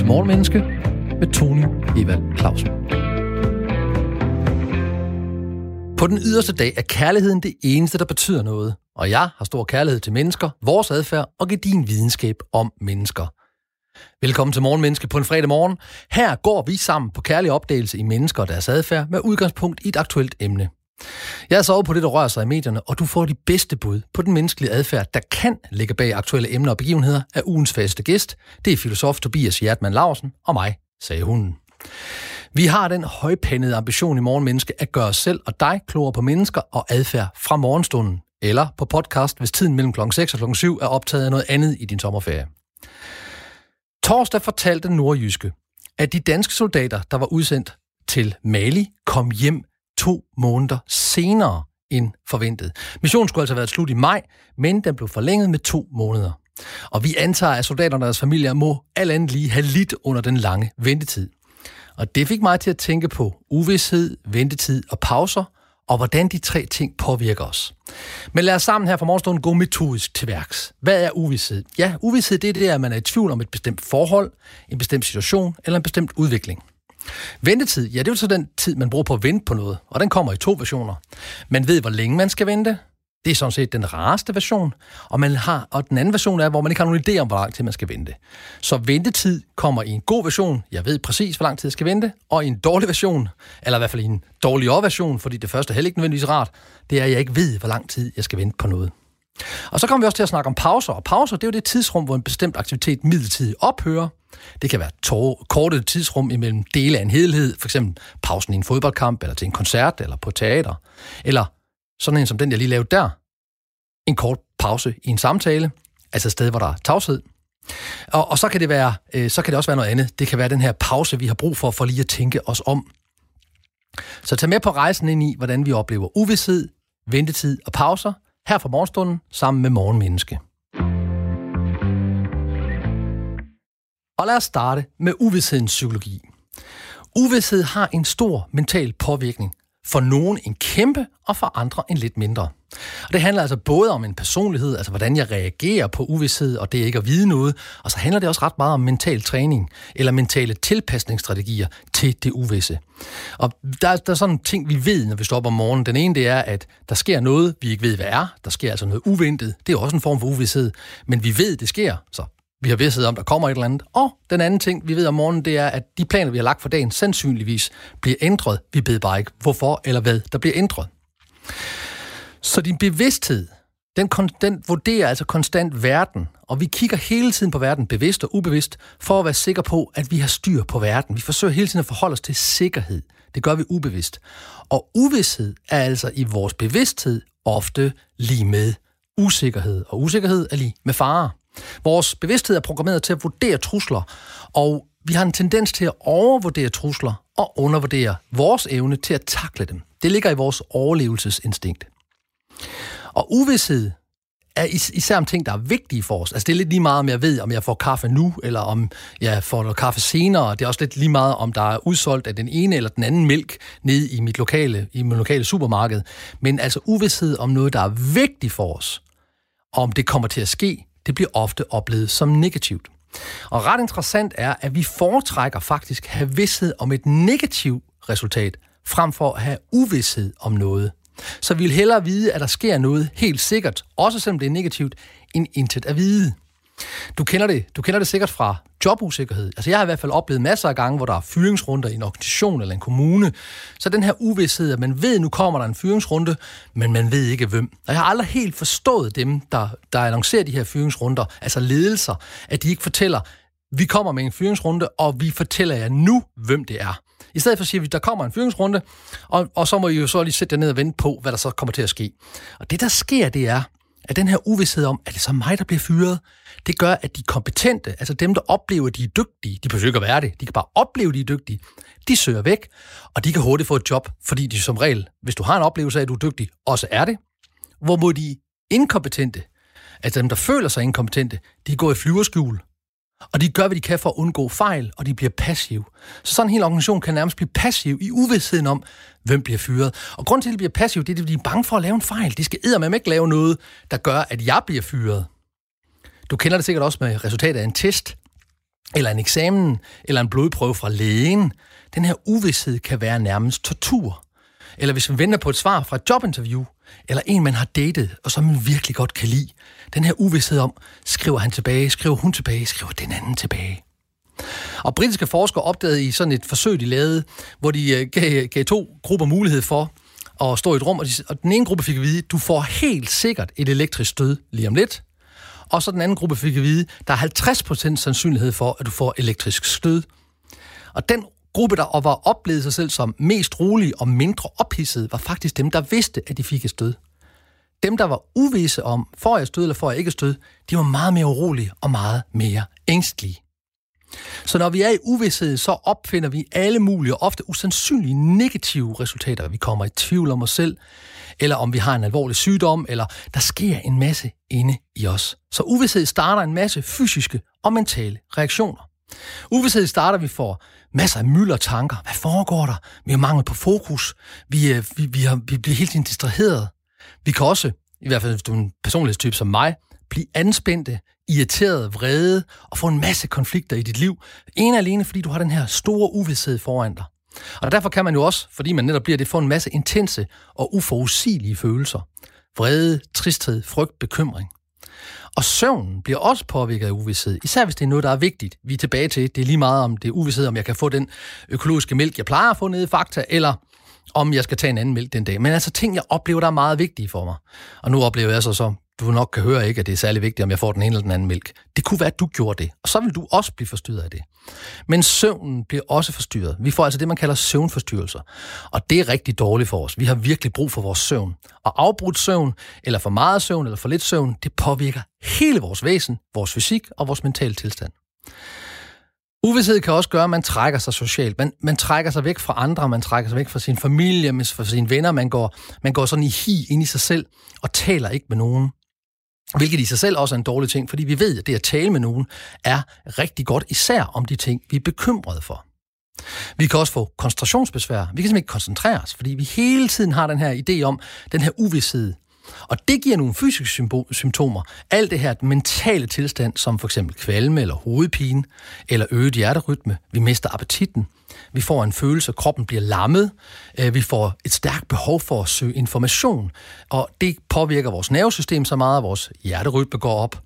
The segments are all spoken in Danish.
til Morgenmenneske med Tony Evald Clausen. På den yderste dag er kærligheden det eneste, der betyder noget. Og jeg har stor kærlighed til mennesker, vores adfærd og din videnskab om mennesker. Velkommen til Morgenmenneske på en fredag morgen. Her går vi sammen på kærlig opdagelse i mennesker og deres adfærd med udgangspunkt i et aktuelt emne. Jeg er så over på det, der rører sig i medierne, og du får de bedste bud på den menneskelige adfærd, der kan ligge bag aktuelle emner og begivenheder af ugens faste gæst. Det er filosof Tobias Hjertmann Larsen og mig, sagde hunden. Vi har den højpandede ambition i Morgenmenneske at gøre os selv og dig klogere på mennesker og adfærd fra morgenstunden, eller på podcast, hvis tiden mellem kl. 6 og kl. 7 er optaget af noget andet i din sommerferie. Torsdag fortalte Nordjyske, at de danske soldater, der var udsendt til Mali, kom hjem to måneder senere end forventet. Missionen skulle altså have været slut i maj, men den blev forlænget med to måneder. Og vi antager, at soldaterne og deres familier må alt andet lige have lidt under den lange ventetid. Og det fik mig til at tænke på uvidshed, ventetid og pauser, og hvordan de tre ting påvirker os. Men lad os sammen her fra morgenstunden gå metodisk til værks. Hvad er uvidshed? Ja, uvidshed det er det, at man er i tvivl om et bestemt forhold, en bestemt situation eller en bestemt udvikling. Ventetid, ja, det er jo så den tid, man bruger på at vente på noget, og den kommer i to versioner. Man ved, hvor længe man skal vente. Det er sådan set den rareste version. Og, man har, og den anden version er, hvor man ikke har nogen idé om, hvor lang tid man skal vente. Så ventetid kommer i en god version. Jeg ved præcis, hvor lang tid jeg skal vente. Og i en dårlig version, eller i hvert fald i en dårligere version, fordi det første er heller ikke nødvendigvis rart, det er, at jeg ikke ved, hvor lang tid jeg skal vente på noget. Og så kommer vi også til at snakke om pauser. Og pauser, det er jo det tidsrum, hvor en bestemt aktivitet midlertidigt ophører. Det kan være tår, korte tidsrum imellem dele af en helhed, for eksempel pausen i en fodboldkamp, eller til en koncert, eller på teater. Eller sådan en som den, jeg lige lavede der. En kort pause i en samtale, altså et sted, hvor der er tavshed. Og, og så, kan det være, øh, så kan det også være noget andet. Det kan være den her pause, vi har brug for, for lige at tænke os om. Så tag med på rejsen ind i, hvordan vi oplever uvidshed, ventetid og pauser, her fra morgenstunden sammen med Morgenmenneske. Og lad os starte med uvidshedens psykologi. Uvidshed har en stor mental påvirkning. For nogen en kæmpe, og for andre en lidt mindre. Og det handler altså både om en personlighed, altså hvordan jeg reagerer på uvidshed, og det ikke at vide noget, og så handler det også ret meget om mental træning, eller mentale tilpasningsstrategier til det uvisse. Og der, der er sådan ting, vi ved, når vi står op om morgenen. Den ene, det er, at der sker noget, vi ikke ved, hvad er. Der sker altså noget uventet. Det er også en form for uvidshed. Men vi ved, det sker, så vi har vidsthed om, der kommer et eller andet. Og den anden ting, vi ved om morgenen, det er, at de planer, vi har lagt for dagen, sandsynligvis bliver ændret. Vi ved bare ikke, hvorfor eller hvad der bliver ændret. Så din bevidsthed, den, den vurderer altså konstant verden, og vi kigger hele tiden på verden, bevidst og ubevidst, for at være sikre på, at vi har styr på verden. Vi forsøger hele tiden at forholde os til sikkerhed. Det gør vi ubevidst. Og uvidshed er altså i vores bevidsthed ofte lige med usikkerhed, og usikkerhed er lige med fare. Vores bevidsthed er programmeret til at vurdere trusler, og vi har en tendens til at overvurdere trusler og undervurdere vores evne til at takle dem. Det ligger i vores overlevelsesinstinkt. Og uvidshed er is- især om ting, der er vigtige for os. Altså det er lidt lige meget, om jeg ved, om jeg får kaffe nu, eller om jeg får noget kaffe senere. Det er også lidt lige meget, om der er udsolgt af den ene eller den anden mælk nede i mit lokale, i mit lokale supermarked. Men altså uvidshed om noget, der er vigtigt for os, og om det kommer til at ske, det bliver ofte oplevet som negativt. Og ret interessant er, at vi foretrækker faktisk at have vidshed om et negativt resultat, frem for at have uvidshed om noget. Så vi vil hellere vide, at der sker noget helt sikkert, også selvom det er negativt, end intet at vide. Du kender det, du kender det sikkert fra jobusikkerhed. Altså jeg har i hvert fald oplevet masser af gange, hvor der er fyringsrunder i en organisation eller en kommune. Så den her uvidshed, at man ved, at nu kommer der en fyringsrunde, men man ved ikke hvem. Og jeg har aldrig helt forstået dem, der, der annoncerer de her fyringsrunder, altså ledelser, at de ikke fortæller, vi kommer med en fyringsrunde, og vi fortæller jer nu, hvem det er. I stedet for siger vi, der kommer en fyringsrunde, og, og så må I jo så lige sætte jer ned og vente på, hvad der så kommer til at ske. Og det, der sker, det er, at den her uvidshed om, at det så mig, der bliver fyret, det gør, at de kompetente, altså dem, der oplever, at de er dygtige, de behøver ikke at være det, de kan bare opleve, at de er dygtige, de søger væk, og de kan hurtigt få et job, fordi de som regel, hvis du har en oplevelse af, at du er dygtig, også er det. Hvorimod de inkompetente, altså dem, der føler sig inkompetente, de går i flyverskjul, og de gør, hvad de kan for at undgå fejl, og de bliver passive. Så sådan en hel organisation kan nærmest blive passiv i uvidsheden om, hvem bliver fyret. Og grund til, at de bliver passive, det er, at de er bange for at lave en fejl. De skal eddermame ikke lave noget, der gør, at jeg bliver fyret. Du kender det sikkert også med resultatet af en test. eller en eksamen, eller en blodprøve fra lægen. Den her uvidshed kan være nærmest tortur. Eller hvis man venter på et svar fra et jobinterview, eller en, man har datet, og som man virkelig godt kan lide. Den her uvidshed om, skriver han tilbage, skriver hun tilbage, skriver den anden tilbage. Og britiske forskere opdagede i sådan et forsøg, de lavede, hvor de øh, gav, gav to grupper mulighed for at stå i et rum, og, de, og den ene gruppe fik at vide, du får helt sikkert et elektrisk stød lige om lidt. Og så den anden gruppe fik at vide, der er 50% sandsynlighed for, at du får elektrisk stød. Og den gruppe, der var oplevet sig selv som mest rolige og mindre ophidsede, var faktisk dem, der vidste, at de fik et stød. Dem, der var uvisse om, får jeg stød eller får jeg ikke stød, de var meget mere urolige og meget mere ængstlige. Så når vi er i uvidshed, så opfinder vi alle mulige og ofte usandsynlige negative resultater. Vi kommer i tvivl om os selv, eller om vi har en alvorlig sygdom, eller der sker en masse inde i os. Så uvidshed starter en masse fysiske og mentale reaktioner. Uvidshed starter, vi får masser af mylder tanker. Hvad foregår der? Vi har mangel på fokus. Vi, øh, vi, vi, har, vi bliver helt tiden distraheret. Vi kan også, i hvert fald hvis du er en personlighedstype som mig, blive anspændte, irriteret, vrede og få en masse konflikter i dit liv. En alene, fordi du har den her store uvidshed foran dig. Og derfor kan man jo også, fordi man netop bliver det, få en masse intense og uforudsigelige følelser. Vrede, tristhed, frygt, bekymring. Og søvnen bliver også påvirket af uvidshed, især hvis det er noget, der er vigtigt. Vi er tilbage til, det er lige meget om det er uvidshed, om jeg kan få den økologiske mælk, jeg plejer at få nede i Fakta, eller om jeg skal tage en anden mælk den dag. Men altså ting, jeg oplever, der er meget vigtige for mig. Og nu oplever jeg så, så du nok kan høre ikke, at det er særlig vigtigt, om jeg får den ene eller den anden mælk. Det kunne være, at du gjorde det, og så vil du også blive forstyrret af det. Men søvnen bliver også forstyrret. Vi får altså det, man kalder søvnforstyrrelser. Og det er rigtig dårligt for os. Vi har virkelig brug for vores søvn. Og afbrudt søvn, eller for meget søvn, eller for lidt søvn, det påvirker hele vores væsen, vores fysik og vores mentale tilstand. Uvidshed kan også gøre, at man trækker sig socialt. Man, man trækker sig væk fra andre, man trækker sig væk fra sin familie, fra sine venner. Man går, man går sådan i hi ind i sig selv og taler ikke med nogen. Hvilket i sig selv også er en dårlig ting, fordi vi ved, at det at tale med nogen er rigtig godt, især om de ting, vi er bekymrede for. Vi kan også få koncentrationsbesvær. Vi kan simpelthen ikke koncentrere os, fordi vi hele tiden har den her idé om den her uvidshed. Og det giver nogle fysiske symptomer. Alt det her mentale tilstand, som for eksempel kvalme eller hovedpine, eller øget hjerterytme. Vi mister appetitten. Vi får en følelse, at kroppen bliver lammet. Øh, vi får et stærkt behov for at søge information. Og det påvirker vores nervesystem så meget, at vores hjerterytme går op.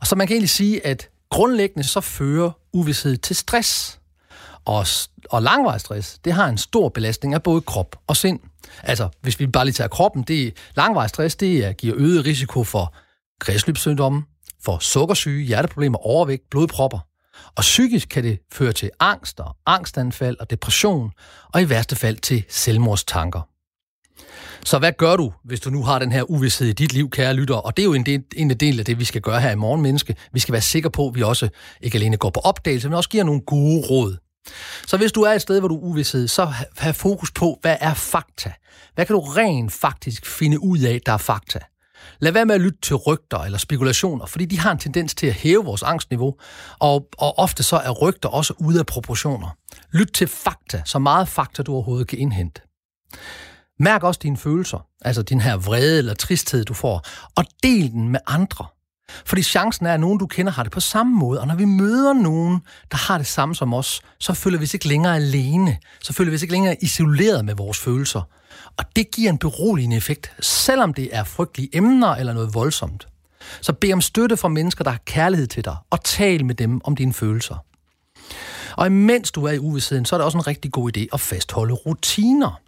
Og så man kan egentlig sige, at grundlæggende så fører uvidshed til stress. Og, og langvarig stress, det har en stor belastning af både krop og sind. Altså, hvis vi bare lige tager kroppen, det er langvarig stress, det giver øget risiko for kredsløbssygdomme, for sukkersyge, hjerteproblemer, overvægt, blodpropper. Og psykisk kan det føre til angst og angstanfald og depression, og i værste fald til selvmordstanker. Så hvad gør du, hvis du nu har den her uvidshed i dit liv, kære lytter? Og det er jo en del, en del af det, vi skal gøre her i morgen, menneske. Vi skal være sikre på, at vi også ikke alene går på opdagelse, men også giver nogle gode råd. Så hvis du er et sted, hvor du er uvidshed, så have fokus på, hvad er fakta? Hvad kan du rent faktisk finde ud af, der er fakta? Lad være med at lytte til rygter eller spekulationer, fordi de har en tendens til at hæve vores angstniveau, og, og ofte så er rygter også ude af proportioner. Lyt til fakta, så meget fakta du overhovedet kan indhente. Mærk også dine følelser, altså din her vrede eller tristhed, du får, og del den med andre. Fordi chancen er, at nogen, du kender, har det på samme måde. Og når vi møder nogen, der har det samme som os, så føler vi os ikke længere alene. Så føler vi os ikke længere isoleret med vores følelser. Og det giver en beroligende effekt, selvom det er frygtelige emner eller noget voldsomt. Så bed om støtte fra mennesker, der har kærlighed til dig, og tal med dem om dine følelser. Og imens du er i uvidsheden, så er det også en rigtig god idé at fastholde rutiner.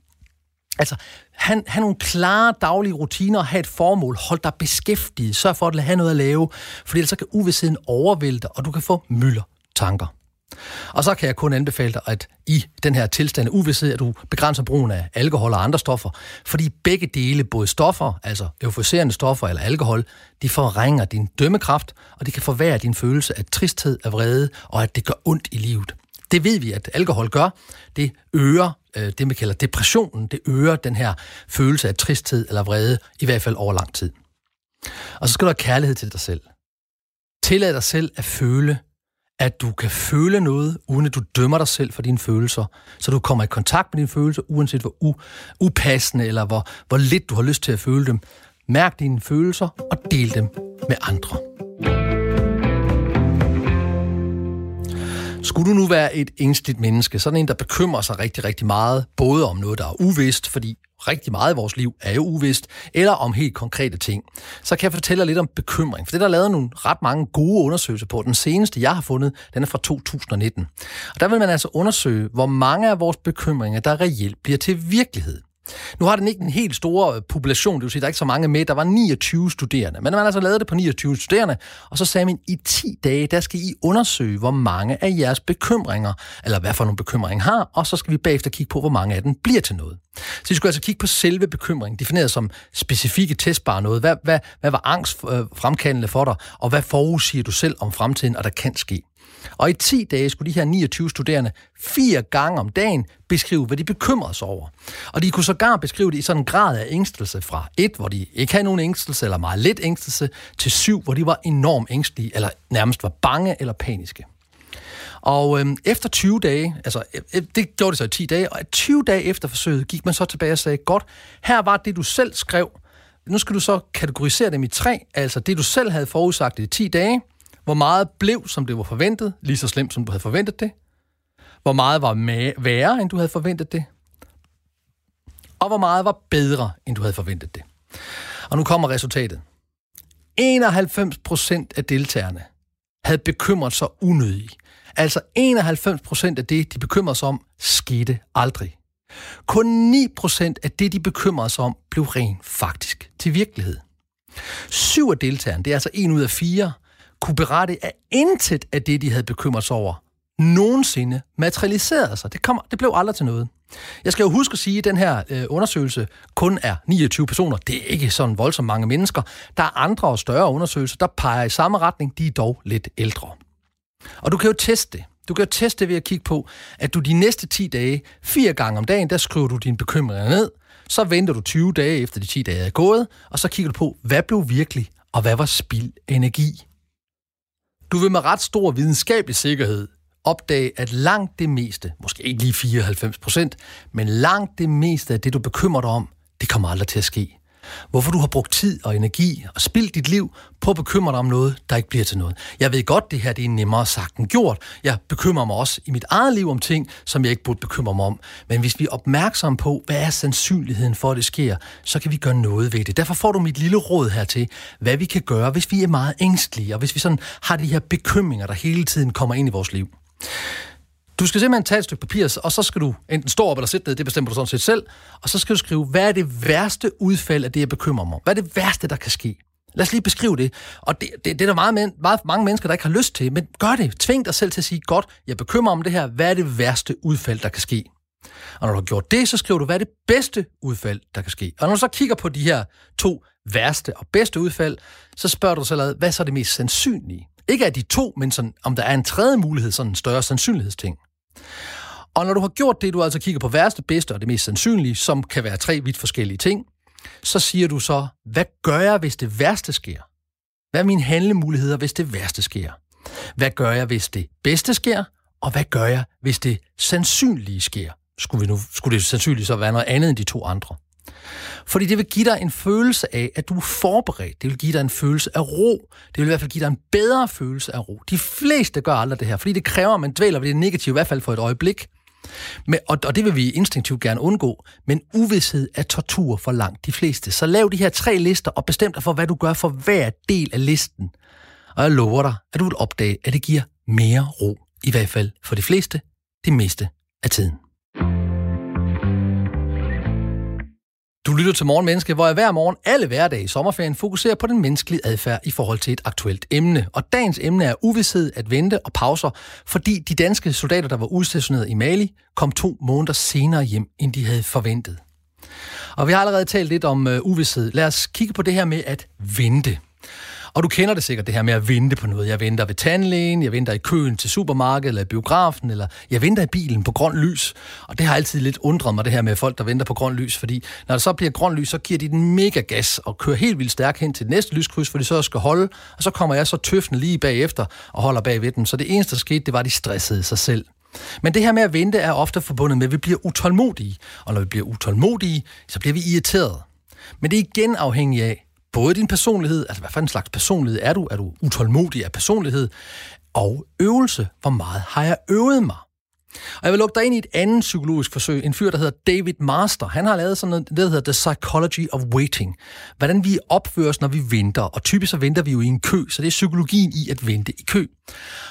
Altså, have, have nogle klare daglige rutiner, have et formål, hold dig beskæftiget, sørg for at have noget at lave, for ellers så kan uvidsheden overvælde dig, og du kan få mylder tanker. Og så kan jeg kun anbefale dig, at i den her tilstand af uvidshed, at du begrænser brugen af alkohol og andre stoffer, fordi begge dele, både stoffer, altså euforiserende stoffer eller alkohol, de forringer din dømmekraft, og det kan forværre din følelse af tristhed, af vrede, og at det gør ondt i livet. Det ved vi, at alkohol gør. Det øger øh, det, man kalder depressionen. Det øger den her følelse af tristhed eller vrede, i hvert fald over lang tid. Og så skal du have kærlighed til dig selv. Tillad dig selv at føle, at du kan føle noget, uden at du dømmer dig selv for dine følelser, så du kommer i kontakt med dine følelser, uanset hvor u- upassende eller hvor, hvor lidt du har lyst til at føle dem. Mærk dine følelser og del dem med andre. Skulle du nu være et ængstligt menneske, sådan en, der bekymrer sig rigtig, rigtig meget, både om noget, der er uvist, fordi rigtig meget i vores liv er jo uvist, eller om helt konkrete ting, så kan jeg fortælle dig lidt om bekymring. For det der er lavet nogle ret mange gode undersøgelser på. Den seneste, jeg har fundet, den er fra 2019. Og der vil man altså undersøge, hvor mange af vores bekymringer, der reelt bliver til virkelighed. Nu har den ikke en helt stor øh, population, det vil sige, der er ikke så mange med. Der var 29 studerende, men man har altså lavet det på 29 studerende, og så sagde man, i 10 dage, der skal I undersøge, hvor mange af jeres bekymringer, eller hvad for nogle bekymringer har, og så skal vi bagefter kigge på, hvor mange af dem bliver til noget. Så vi skulle altså kigge på selve bekymringen, defineret som specifikke testbare noget. Hvad, hvad, hvad var angst øh, fremkaldende for dig, og hvad forudsiger du selv om fremtiden, og der kan ske? Og i 10 dage skulle de her 29 studerende fire gange om dagen beskrive, hvad de bekymrede sig over. Og de kunne sågar beskrive det i sådan en grad af ængstelse fra et, hvor de ikke havde nogen ængstelse, eller meget lidt ængstelse, til syv, hvor de var enormt ængstlige, eller nærmest var bange eller paniske. Og øhm, efter 20 dage, altså øh, øh det gjorde det så i 10 dage, og 20 dage efter forsøget gik man så tilbage og sagde, godt, her var det, du selv skrev. Nu skal du så kategorisere dem i tre, altså det, du selv havde forudsagt i 10 dage, hvor meget blev, som det var forventet, lige så slemt, som du havde forventet det? Hvor meget var værre, end du havde forventet det? Og hvor meget var bedre, end du havde forventet det? Og nu kommer resultatet. 91 procent af deltagerne havde bekymret sig unødigt. Altså 91 procent af det, de bekymrede sig om, skete aldrig. Kun 9 procent af det, de bekymrede sig om, blev rent faktisk til virkelighed. Syv af deltagerne, det er altså en ud af fire, kunne berette, at intet af det, de havde bekymret sig over, nogensinde materialiserede sig. Det, kom, det blev aldrig til noget. Jeg skal jo huske at sige, at den her øh, undersøgelse kun er 29 personer. Det er ikke sådan voldsomt mange mennesker. Der er andre og større undersøgelser, der peger i samme retning. De er dog lidt ældre. Og du kan jo teste det. Du kan jo teste det ved at kigge på, at du de næste 10 dage, fire gange om dagen, der skriver du dine bekymringer ned. Så venter du 20 dage efter de 10 dage er gået, og så kigger du på, hvad blev virkelig, og hvad var spild energi. Du vil med ret stor videnskabelig sikkerhed opdage, at langt det meste, måske ikke lige 94 procent, men langt det meste af det, du bekymrer dig om, det kommer aldrig til at ske. Hvorfor du har brugt tid og energi og spildt dit liv på at bekymre dig om noget, der ikke bliver til noget. Jeg ved godt, det her det er nemmere sagt end gjort. Jeg bekymrer mig også i mit eget liv om ting, som jeg ikke burde bekymre mig om. Men hvis vi er opmærksomme på, hvad er sandsynligheden for, at det sker, så kan vi gøre noget ved det. Derfor får du mit lille råd her til, hvad vi kan gøre, hvis vi er meget ængstlige, og hvis vi sådan har de her bekymringer, der hele tiden kommer ind i vores liv. Du skal simpelthen tage et stykke papir, og så skal du enten stå op eller sætte ned, det bestemmer du sådan set selv, og så skal du skrive, hvad er det værste udfald af det, jeg bekymrer mig om? Hvad er det værste, der kan ske? Lad os lige beskrive det. Og det, det, det er der meget, men, meget mange mennesker, der ikke har lyst til, men gør det. Tving dig selv til at sige, godt, jeg bekymrer om det her. Hvad er det værste udfald, der kan ske? Og når du har gjort det, så skriver du, hvad er det bedste udfald, der kan ske? Og når du så kigger på de her to værste og bedste udfald, så spørger du dig selv, hvad er så det mest sandsynlige? Ikke af de to, men sådan, om der er en tredje mulighed, sådan en større sandsynlighedsting. Og når du har gjort det, du altså kigger på værste, bedste og det mest sandsynlige, som kan være tre vidt forskellige ting, så siger du så, hvad gør jeg, hvis det værste sker? Hvad er mine handlemuligheder, hvis det værste sker? Hvad gør jeg, hvis det bedste sker? Og hvad gør jeg, hvis det sandsynlige sker? Skulle, vi nu, skulle det sandsynligt så være noget andet end de to andre? Fordi det vil give dig en følelse af, at du er forberedt. Det vil give dig en følelse af ro. Det vil i hvert fald give dig en bedre følelse af ro. De fleste gør aldrig det her, fordi det kræver, at man dvæler ved det negative, i hvert fald for et øjeblik. Men, og, og det vil vi instinktivt gerne undgå, men uvidshed er tortur for langt de fleste. Så lav de her tre lister og bestem dig for, hvad du gør for hver del af listen. Og jeg lover dig, at du vil opdage, at det giver mere ro, i hvert fald for de fleste, det meste af tiden. Du lytter til Morgenmenneske, hvor jeg hver morgen alle hverdage i sommerferien fokuserer på den menneskelige adfærd i forhold til et aktuelt emne. Og dagens emne er uvidshed, at vente og pauser, fordi de danske soldater, der var udstationeret i Mali, kom to måneder senere hjem, end de havde forventet. Og vi har allerede talt lidt om uh, uvidshed. Lad os kigge på det her med at vente. Og du kender det sikkert, det her med at vente på noget. Jeg venter ved tandlægen, jeg venter i køen til supermarkedet eller i biografen, eller jeg venter i bilen på grøn lys. Og det har altid lidt undret mig, det her med folk, der venter på grøn lys, fordi når der så bliver grøn lys, så giver de den mega gas og kører helt vildt stærkt hen til det næste lyskryds, for de så skal holde, og så kommer jeg så tøffende lige bagefter og holder bagved dem. Så det eneste, der skete, det var, at de stressede sig selv. Men det her med at vente er ofte forbundet med, at vi bliver utålmodige. Og når vi bliver utålmodige, så bliver vi irriteret. Men det er igen afhængigt af, både din personlighed, altså hvad for en slags personlighed er du? Er du utålmodig af personlighed? og øvelse. Hvor meget har jeg øvet mig? Og jeg vil lukke dig ind i et andet psykologisk forsøg. En fyr, der hedder David Master. Han har lavet sådan noget, der hedder The Psychology of Waiting. Hvordan vi opfører os, når vi venter. Og typisk så venter vi jo i en kø, så det er psykologien i at vente i kø.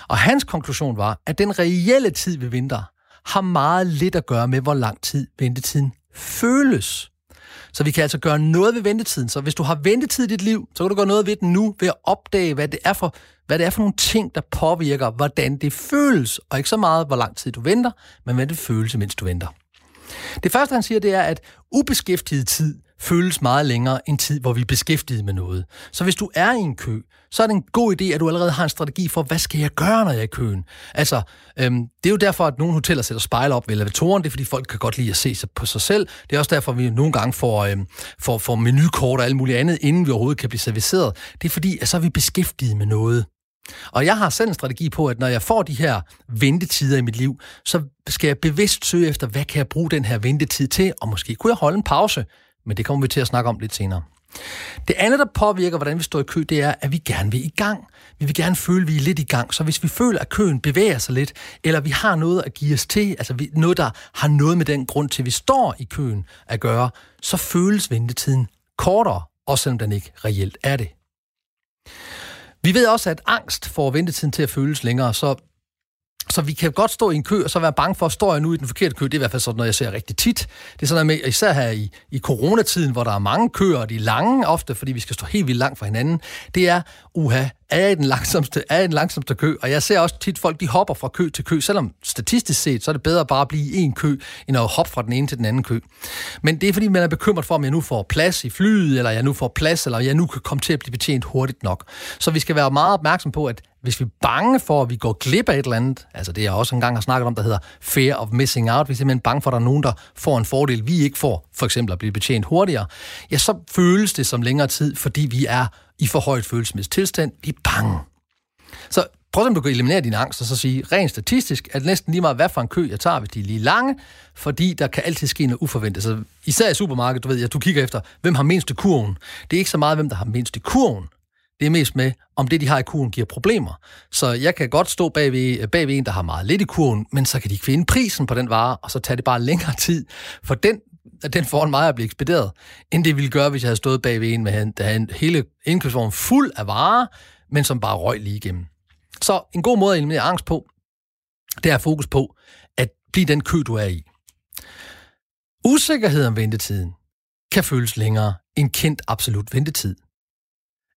Og hans konklusion var, at den reelle tid, vi venter, har meget lidt at gøre med, hvor lang tid ventetiden føles. Så vi kan altså gøre noget ved ventetiden. Så hvis du har ventetid i dit liv, så kan du gøre noget ved den nu, ved at opdage, hvad det er for, hvad det er for nogle ting, der påvirker, hvordan det føles. Og ikke så meget, hvor lang tid du venter, men hvad det føles, mens du venter. Det første, han siger, det er, at ubeskæftiget tid føles meget længere end tid, hvor vi er beskæftiget med noget. Så hvis du er i en kø, så er det en god idé, at du allerede har en strategi for, hvad skal jeg gøre, når jeg er i køen? Altså, øhm, det er jo derfor, at nogle hoteller sætter spejle op ved elevatoren. Det er, fordi folk kan godt lide at se sig på sig selv. Det er også derfor, at vi nogle gange får, øhm, får, får menukort og alt muligt andet, inden vi overhovedet kan blive serviceret. Det er fordi, at så er vi beskæftiget med noget. Og jeg har selv en strategi på, at når jeg får de her ventetider i mit liv, så skal jeg bevidst søge efter, hvad kan jeg bruge den her ventetid til, og måske kunne jeg holde en pause, men det kommer vi til at snakke om lidt senere. Det andet, der påvirker, hvordan vi står i kø, det er, at vi gerne vil i gang. Vi vil gerne føle, at vi er lidt i gang. Så hvis vi føler, at køen bevæger sig lidt, eller vi har noget at give os til, altså noget, der har noget med den grund til, at vi står i køen at gøre, så føles ventetiden kortere, også selvom den ikke reelt er det. Vi ved også, at angst får ventetiden til at føles længere, så så vi kan godt stå i en kø, og så være bange for, at står jeg nu i den forkerte kø. Det er i hvert fald sådan noget, jeg ser rigtig tit. Det er sådan noget med, især her i, i coronatiden, hvor der er mange køer, og de er lange ofte, fordi vi skal stå helt vildt langt fra hinanden. Det er, uha, er jeg i den langsomste, er jeg i den langsomste kø? Og jeg ser også tit folk, de hopper fra kø til kø, selvom statistisk set, så er det bedre bare at blive i en kø, end at hoppe fra den ene til den anden kø. Men det er fordi, man er bekymret for, om jeg nu får plads i flyet, eller jeg nu får plads, eller jeg nu kan komme til at blive betjent hurtigt nok. Så vi skal være meget opmærksom på, at hvis vi er bange for, at vi går glip af et eller andet, altså det jeg også engang har snakket om, der hedder fear of missing out, vi er simpelthen bange for, at der er nogen, der får en fordel, vi ikke får, for eksempel at blive betjent hurtigere, ja, så føles det som længere tid, fordi vi er i for højt følelsesmæssig tilstand, vi er bange. Så prøv at du kan eliminere din angst, og så sige, rent statistisk, at næsten lige meget, hvad for en kø jeg tager, hvis de er lige lange, fordi der kan altid ske noget uforventet. Så især i supermarkedet, du ved, at du kigger efter, hvem har mindst i kurven. Det er ikke så meget, hvem der har mindst i kurven. Det er mest med, om det, de har i kurven, giver problemer. Så jeg kan godt stå bag ved, bag ved en, der har meget lidt i kurven, men så kan de finde prisen på den vare, og så tager det bare længere tid. For den at den foran mig at blive ekspederet, end det ville gøre, hvis jeg havde stået bag ved en, med, der havde en hele indkøbsvogn fuld af varer, men som bare røg lige igennem. Så en god måde at eliminere angst på, det er fokus på at blive den kø, du er i. Usikkerhed om ventetiden kan føles længere end kendt absolut ventetid.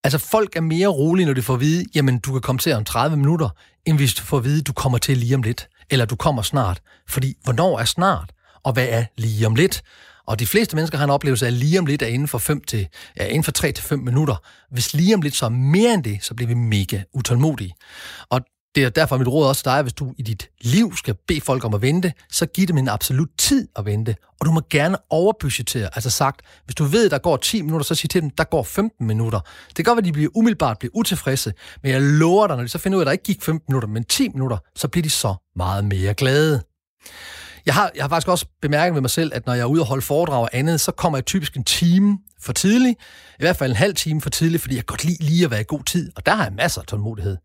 Altså folk er mere rolige, når de får at vide, jamen du kan komme til om 30 minutter, end hvis du får at vide, du kommer til lige om lidt, eller du kommer snart. Fordi hvornår er snart, og hvad er lige om lidt? Og de fleste mennesker har en oplevelse af, at lige om lidt er inden for, 5 til, ja, inden for 3 til 5 minutter. Hvis lige om lidt så er mere end det, så bliver vi mega utålmodige. Og det er derfor mit råd også til dig, hvis du i dit liv skal bede folk om at vente, så giv dem en absolut tid at vente. Og du må gerne overbudgetere. Altså sagt, hvis du ved, der går 10 minutter, så sig til dem, der går 15 minutter. Det kan godt være, at de bliver umiddelbart bliver utilfredse, men jeg lover dig, når de så finder ud af, at der ikke gik 15 minutter, men 10 minutter, så bliver de så meget mere glade. Jeg har, jeg har faktisk også bemærket ved mig selv, at når jeg er ude og holde foredrag og andet, så kommer jeg typisk en time for tidligt. I hvert fald en halv time for tidligt, fordi jeg godt lide lige at være i god tid. Og der har jeg masser af tålmodighed.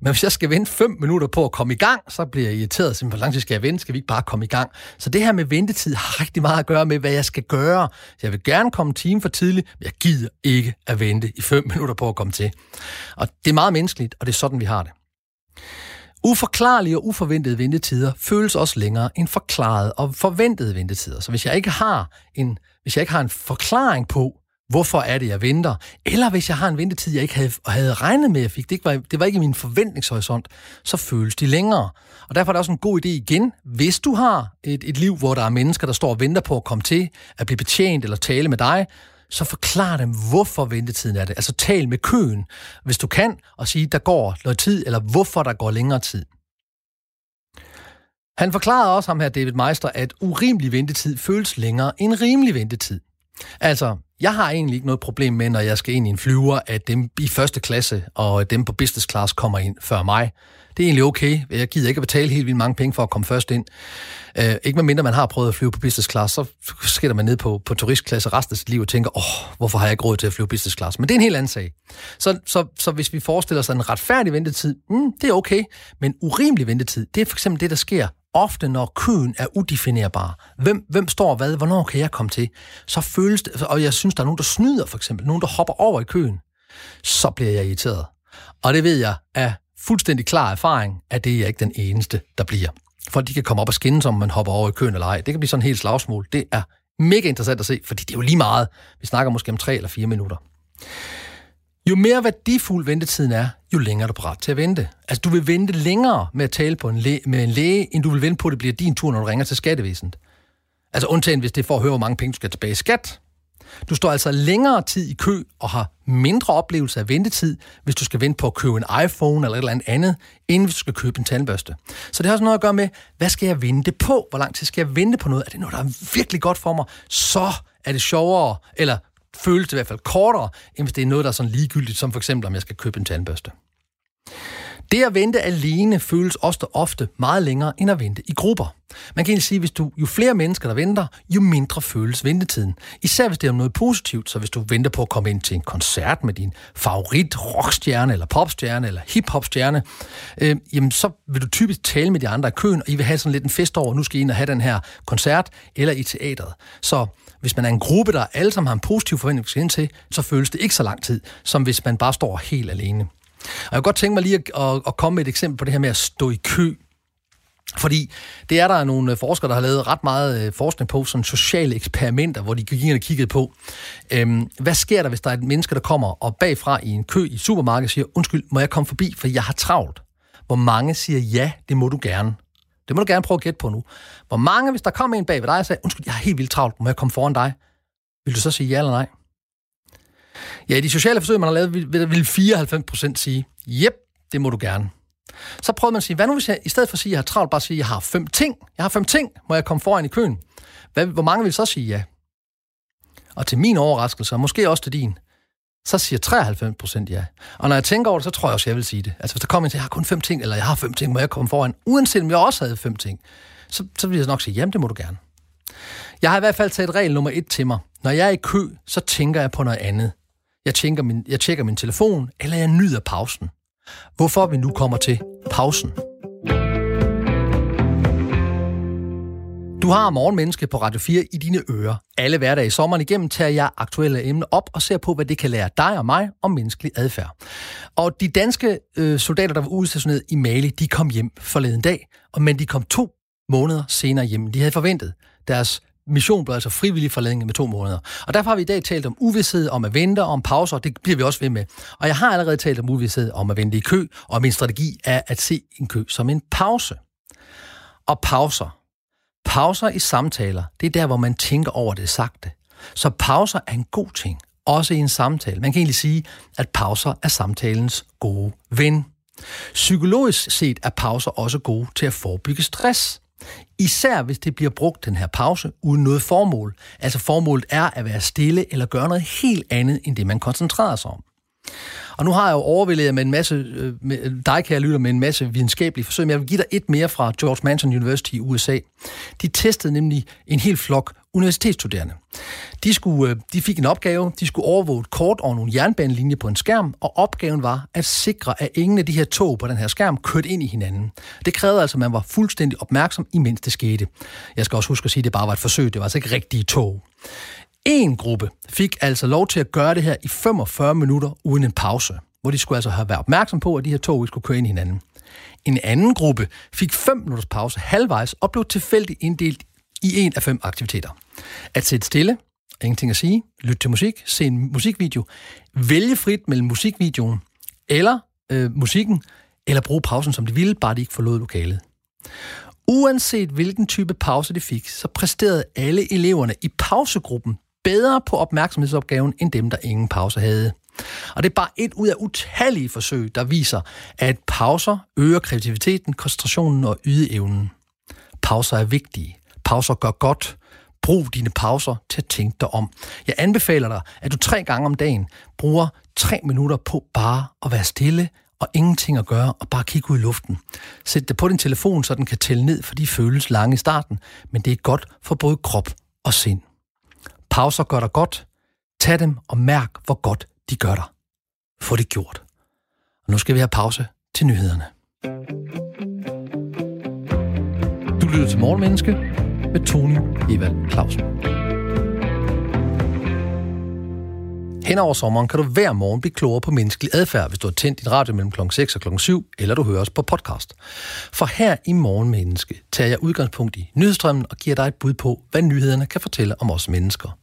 Men hvis jeg skal vente 5 minutter på at komme i gang, så bliver jeg irriteret. Simpelthen, hvor lang tid skal jeg vente? Skal vi ikke bare komme i gang? Så det her med ventetid har rigtig meget at gøre med, hvad jeg skal gøre. Så jeg vil gerne komme en time for tidligt, men jeg gider ikke at vente i 5 minutter på at komme til. Og det er meget menneskeligt, og det er sådan, vi har det. Uforklarlige og uforventede ventetider føles også længere end forklarede og forventede ventetider. Så hvis jeg ikke har en, hvis jeg ikke har en forklaring på, hvorfor er det, jeg venter, eller hvis jeg har en ventetid, jeg ikke havde, havde regnet med, jeg fik, det, ikke var, det var ikke min forventningshorisont, så føles de længere. Og derfor er det også en god idé igen, hvis du har et, et liv, hvor der er mennesker, der står og venter på at komme til, at blive betjent eller tale med dig, så forklar dem, hvorfor ventetiden er det. Altså tal med køen, hvis du kan, og sige, der går noget tid, eller hvorfor der går længere tid. Han forklarede også ham her, David Meister, at urimelig ventetid føles længere end rimelig ventetid. Altså, jeg har egentlig ikke noget problem med, når jeg skal ind i en flyver, at dem i første klasse og dem på business class kommer ind før mig. Det er egentlig okay. Jeg gider ikke at betale helt vildt mange penge for at komme først ind. Uh, ikke medmindre man har prøvet at flyve på business class, så sker man ned på, på turistklasse resten af sit liv og tænker, åh, oh, hvorfor har jeg ikke råd til at flyve business class? Men det er en helt anden sag. Så, så, så hvis vi forestiller os en retfærdig ventetid, mm, det er okay. Men urimelig ventetid, det er for eksempel det, der sker ofte, når køen er udefinerbar. Hvem, hvem står hvad? Hvornår kan jeg komme til? Så føles det, og jeg synes, der er nogen, der snyder for eksempel. Nogen, der hopper over i køen. Så bliver jeg irriteret. Og det ved jeg af fuldstændig klar erfaring, at det er jeg ikke den eneste, der bliver. For de kan komme op og skinne, som man hopper over i køen eller ej. Det kan blive sådan helt slagsmål. Det er mega interessant at se, fordi det er jo lige meget. Vi snakker måske om tre eller fire minutter. Jo mere værdifuld ventetiden er, jo længere er du parat til at vente. Altså, du vil vente længere med at tale på en læge, med en læge, end du vil vente på, at det bliver din tur, når du ringer til skattevæsenet. Altså, undtagen hvis det er for at høre, hvor mange penge du skal tilbage i skat. Du står altså længere tid i kø og har mindre oplevelse af ventetid, hvis du skal vente på at købe en iPhone eller et eller andet, end hvis du skal købe en tandbørste. Så det har også noget at gøre med, hvad skal jeg vente på? Hvor lang tid skal jeg vente på noget? Er det noget, der er virkelig godt for mig? Så er det sjovere, eller føles det i hvert fald kortere, end hvis det er noget, der er sådan ligegyldigt, som for eksempel, om jeg skal købe en tandbørste. Det at vente alene føles også ofte meget længere end at vente i grupper. Man kan egentlig sige, at hvis du, jo flere mennesker, der venter, jo mindre føles ventetiden. Især hvis det er noget positivt, så hvis du venter på at komme ind til en koncert med din favorit rockstjerne, eller popstjerne, eller hiphopstjerne, øh, jamen så vil du typisk tale med de andre i køen, og I vil have sådan lidt en fest over, nu skal I ind og have den her koncert, eller i teatret. Så hvis man er en gruppe, der alle sammen har en positiv forventning ind til, så føles det ikke så lang tid, som hvis man bare står helt alene. Og jeg kan godt tænke mig lige at, at, at komme med et eksempel på det her med at stå i kø. Fordi det er der nogle øh, forskere, der har lavet ret meget øh, forskning på, sådan sociale eksperimenter, hvor de gik og kiggede på, øhm, hvad sker der, hvis der er et menneske, der kommer og bagfra i en kø i supermarkedet siger, undskyld, må jeg komme forbi, for jeg har travlt? Hvor mange siger, ja, det må du gerne. Det må du gerne prøve at gætte på nu. Hvor mange, hvis der kom en bag ved dig og sagde, undskyld, jeg har helt vildt travlt, må jeg komme foran dig? Vil du så sige ja eller nej? Ja, i de sociale forsøg, man har lavet, vil, vil 94% sige, jep, det må du gerne. Så prøvede man at sige, hvad nu hvis jeg, i stedet for at sige, at jeg har travlt, bare sige, at jeg har fem ting. Jeg har fem ting, må jeg komme foran i køen. Hvad, hvor mange vil så sige ja? Og til min overraskelse, og måske også til din, så siger 93 procent ja. Og når jeg tænker over det, så tror jeg også, jeg vil sige det. Altså hvis der kommer en til, jeg har kun fem ting, eller jeg har fem ting, må jeg komme foran, uanset om jeg også havde fem ting, så, så vil jeg nok sige, jamen det må du gerne. Jeg har i hvert fald taget regel nummer et til mig. Når jeg er i kø, så tænker jeg på noget andet. Jeg, tænker min, jeg tjekker min telefon, eller jeg nyder pausen. Hvorfor vi nu kommer til pausen. Du har Morgenmenneske på Radio 4 i dine ører. Alle hverdage i sommeren igennem tager jeg aktuelle emner op og ser på, hvad det kan lære dig og mig om menneskelig adfærd. Og de danske øh, soldater, der var udstationeret i Mali, de kom hjem forleden dag, men de kom to måneder senere hjem. De havde forventet. Deres mission blev altså frivillig forlænget med to måneder. Og derfor har vi i dag talt om uvidshed, om at vente og om pauser, og det bliver vi også ved med. Og jeg har allerede talt om uvidshed, om at vente i kø, og min strategi er at se en kø som en pause. Og pauser. Pauser i samtaler, det er der, hvor man tænker over det sagte. Så pauser er en god ting, også i en samtale. Man kan egentlig sige, at pauser er samtalens gode ven. Psykologisk set er pauser også gode til at forebygge stress. Især hvis det bliver brugt, den her pause, uden noget formål. Altså formålet er at være stille eller gøre noget helt andet, end det man koncentrerer sig om. Og nu har jeg jo overvældet med en masse, øh, med, dig kan jeg lytte med en masse videnskabelige forsøg, men jeg vil give dig et mere fra George Mason University i USA. De testede nemlig en hel flok universitetsstuderende. De, skulle, øh, de fik en opgave, de skulle overvåge et kort over nogle jernbanelinjer på en skærm, og opgaven var at sikre, at ingen af de her tog på den her skærm kørte ind i hinanden. Det krævede altså, at man var fuldstændig opmærksom, imens det skete. Jeg skal også huske at sige, at det bare var et forsøg, det var altså ikke rigtige tog. En gruppe fik altså lov til at gøre det her i 45 minutter uden en pause, hvor de skulle altså have været opmærksom på, at de her tog ikke skulle køre ind i hinanden. En anden gruppe fik 5 minutters pause halvvejs og blev tilfældigt inddelt i en af fem aktiviteter. At sætte stille, ingenting at sige, lytte til musik, se en musikvideo, vælge frit mellem musikvideoen eller øh, musikken, eller bruge pausen, som de ville, bare de ikke forlod lokalet. Uanset hvilken type pause de fik, så præsterede alle eleverne i pausegruppen bedre på opmærksomhedsopgaven, end dem, der ingen pause havde. Og det er bare et ud af utallige forsøg, der viser, at pauser øger kreativiteten, koncentrationen og ydeevnen. Pauser er vigtige. Pauser gør godt. Brug dine pauser til at tænke dig om. Jeg anbefaler dig, at du tre gange om dagen bruger tre minutter på bare at være stille og ingenting at gøre, og bare kigge ud i luften. Sæt det på din telefon, så den kan tælle ned, for de føles lange i starten, men det er godt for både krop og sind. Pauser gør dig godt. Tag dem og mærk, hvor godt de gør dig. Få det gjort. Og nu skal vi have pause til nyhederne. Du lytter til Morgenmenneske med Tony Evald Clausen. Hen over sommeren kan du hver morgen blive klogere på menneskelig adfærd, hvis du har tændt din radio mellem kl. 6 og kl. 7, eller du hører os på podcast. For her i Morgen Menneske tager jeg udgangspunkt i nyhedsstrømmen og giver dig et bud på, hvad nyhederne kan fortælle om os mennesker.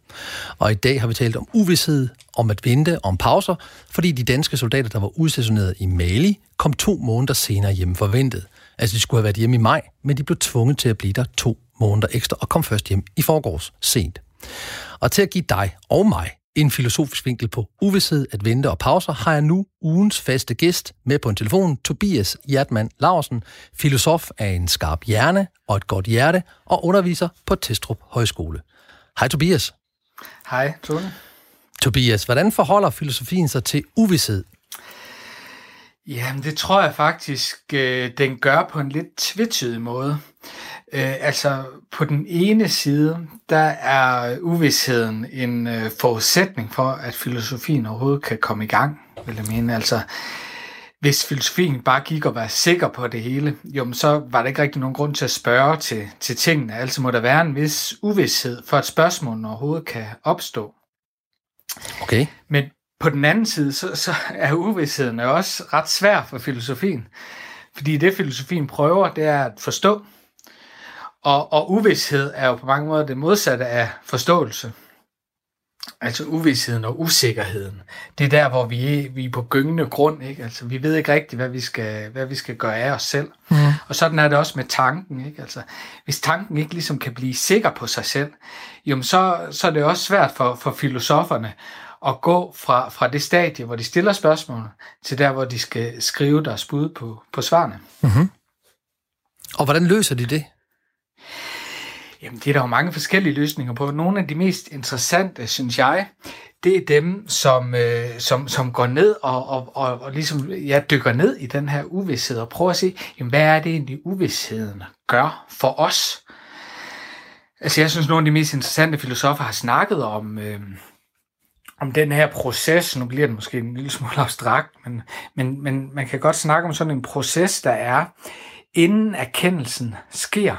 Og i dag har vi talt om uvidshed, om at vente, om pauser, fordi de danske soldater, der var udstationeret i Mali, kom to måneder senere hjem forventet. Altså, de skulle have været hjemme i maj, men de blev tvunget til at blive der to måneder ekstra og kom først hjem i forgårs sent. Og til at give dig og mig en filosofisk vinkel på uvidshed, at vente og pauser, har jeg nu ugens faste gæst med på en telefon, Tobias Hjertmann Larsen, filosof af en skarp hjerne og et godt hjerte, og underviser på Testrup Højskole. Hej Tobias. Hej, Tone. Tobias, hvordan forholder filosofien sig til uvidshed? Jamen, det tror jeg faktisk, øh, den gør på en lidt tvetydig måde. Øh, altså, på den ene side, der er uvidsheden en øh, forudsætning for, at filosofien overhovedet kan komme i gang, vil jeg mene. Altså, hvis filosofien bare gik og var sikker på det hele, jo, så var der ikke rigtig nogen grund til at spørge til, til tingene. Altså må der være en vis uvidshed, for at spørgsmålene overhovedet kan opstå. Okay. Men på den anden side, så, så er uvidsheden også ret svær for filosofien. Fordi det, filosofien prøver, det er at forstå. Og, og uvidshed er jo på mange måder det modsatte af forståelse. Altså uvidsheden og usikkerheden. Det er der, hvor vi er, vi er på gyngende grund. Ikke? Altså, vi ved ikke rigtigt, hvad vi skal, hvad vi skal gøre af os selv. Mm. Og sådan er det også med tanken. Ikke? Altså, hvis tanken ikke ligesom kan blive sikker på sig selv, jamen så, så er det også svært for, for filosoferne at gå fra, fra det stadie, hvor de stiller spørgsmål, til der, hvor de skal skrive deres bud på, på svarene. Mm-hmm. Og hvordan løser de det? Jamen, det er der jo mange forskellige løsninger på. Nogle af de mest interessante, synes jeg, det er dem, som, øh, som, som går ned og, og, og, og ligesom, ja, dykker ned i den her uvidshed og prøver at se, jamen, hvad er det egentlig, uvidsheden gør for os? Altså, jeg synes, nogle af de mest interessante filosofer har snakket om, øh, om den her proces. Nu bliver det måske en lille smule abstrakt, men, men, men man kan godt snakke om sådan en proces, der er, inden erkendelsen sker.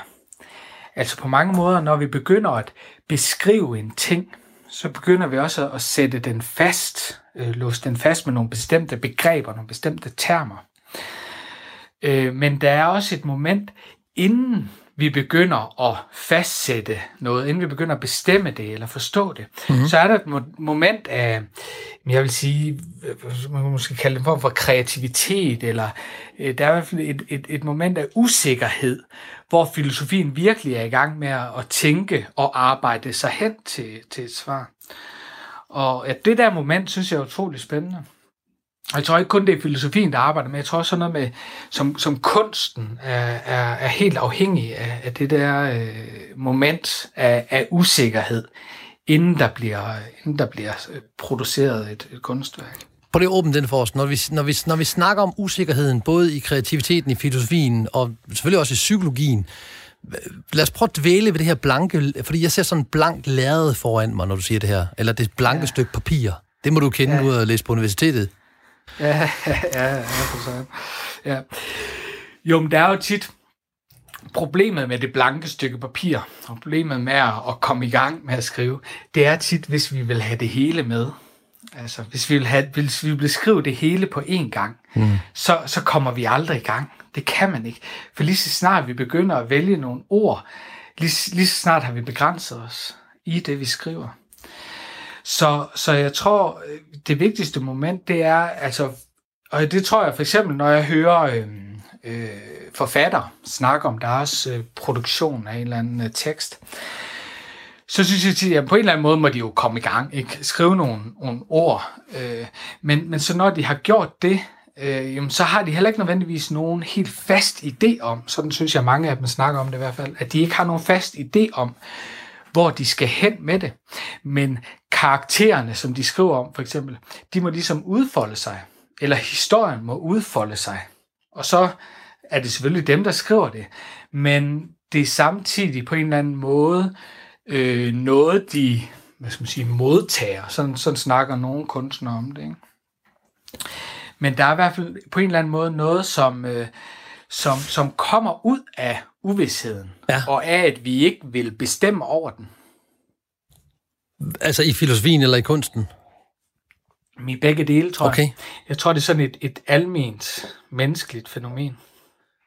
Altså på mange måder, når vi begynder at beskrive en ting, så begynder vi også at sætte den fast, øh, låse den fast med nogle bestemte begreber, nogle bestemte termer. Øh, men der er også et moment, inden vi begynder at fastsætte noget, inden vi begynder at bestemme det eller forstå det, mm-hmm. så er der et moment af, jeg vil sige, man kan måske kalde det en form for kreativitet, eller øh, der er i hvert fald et, et, et moment af usikkerhed, hvor filosofien virkelig er i gang med at tænke og arbejde sig hen til, til et svar. Og at det der moment, synes jeg er utrolig spændende. Og jeg tror ikke kun, det er filosofien, der arbejder med. Jeg tror også sådan noget med, som, som kunsten er, er, er helt afhængig af, af det der øh, moment af, af usikkerhed, inden der bliver, inden der bliver øh, produceret et, et kunstværk. Prøv lige at åbne den for os. Når vi, når, vi, når vi snakker om usikkerheden, både i kreativiteten, i filosofien, og selvfølgelig også i psykologien, lad os prøve at dvæle ved det her blanke, fordi jeg ser sådan en blank lærred foran mig, når du siger det her, eller det blanke ja. stykke papir. Det må du kende ja. ud af at læse på universitetet. Ja, ja, ja, ja, for ja. Jo, men der er jo tit problemet med det blanke stykke papir, og problemet med at komme i gang med at skrive, det er tit, hvis vi vil have det hele med. Altså, hvis vi vil, have, hvis vi vil skrive det hele på én gang, mm. så, så kommer vi aldrig i gang. Det kan man ikke. For lige så snart vi begynder at vælge nogle ord, lige, lige så snart har vi begrænset os i det, vi skriver. Så, så jeg tror, det vigtigste moment, det er, altså, og det tror jeg for eksempel, når jeg hører øh, øh, forfatter snakke om deres øh, produktion af en eller anden øh, tekst, så synes jeg, at på en eller anden måde må de jo komme i gang, ikke? skrive nogle, nogle ord. Øh, men, men så når de har gjort det, øh, jamen, så har de heller ikke nødvendigvis nogen helt fast idé om, sådan synes jeg mange af dem snakker om det i hvert fald, at de ikke har nogen fast idé om, hvor de skal hen med det. Men karaktererne, som de skriver om, for eksempel, de må ligesom udfolde sig, eller historien må udfolde sig. Og så er det selvfølgelig dem, der skriver det, men det er samtidig på en eller anden måde øh, noget, de hvad skal man sige, modtager. Sådan, sådan snakker nogle kunstnere om det. Ikke? Men der er i hvert fald på en eller anden måde noget, som, øh, som, som kommer ud af uvidsheden, ja. og af, at vi ikke vil bestemme over den. Altså i filosofien eller i kunsten? I begge dele, tror okay. jeg. Jeg tror, det er sådan et, et alment menneskeligt fænomen.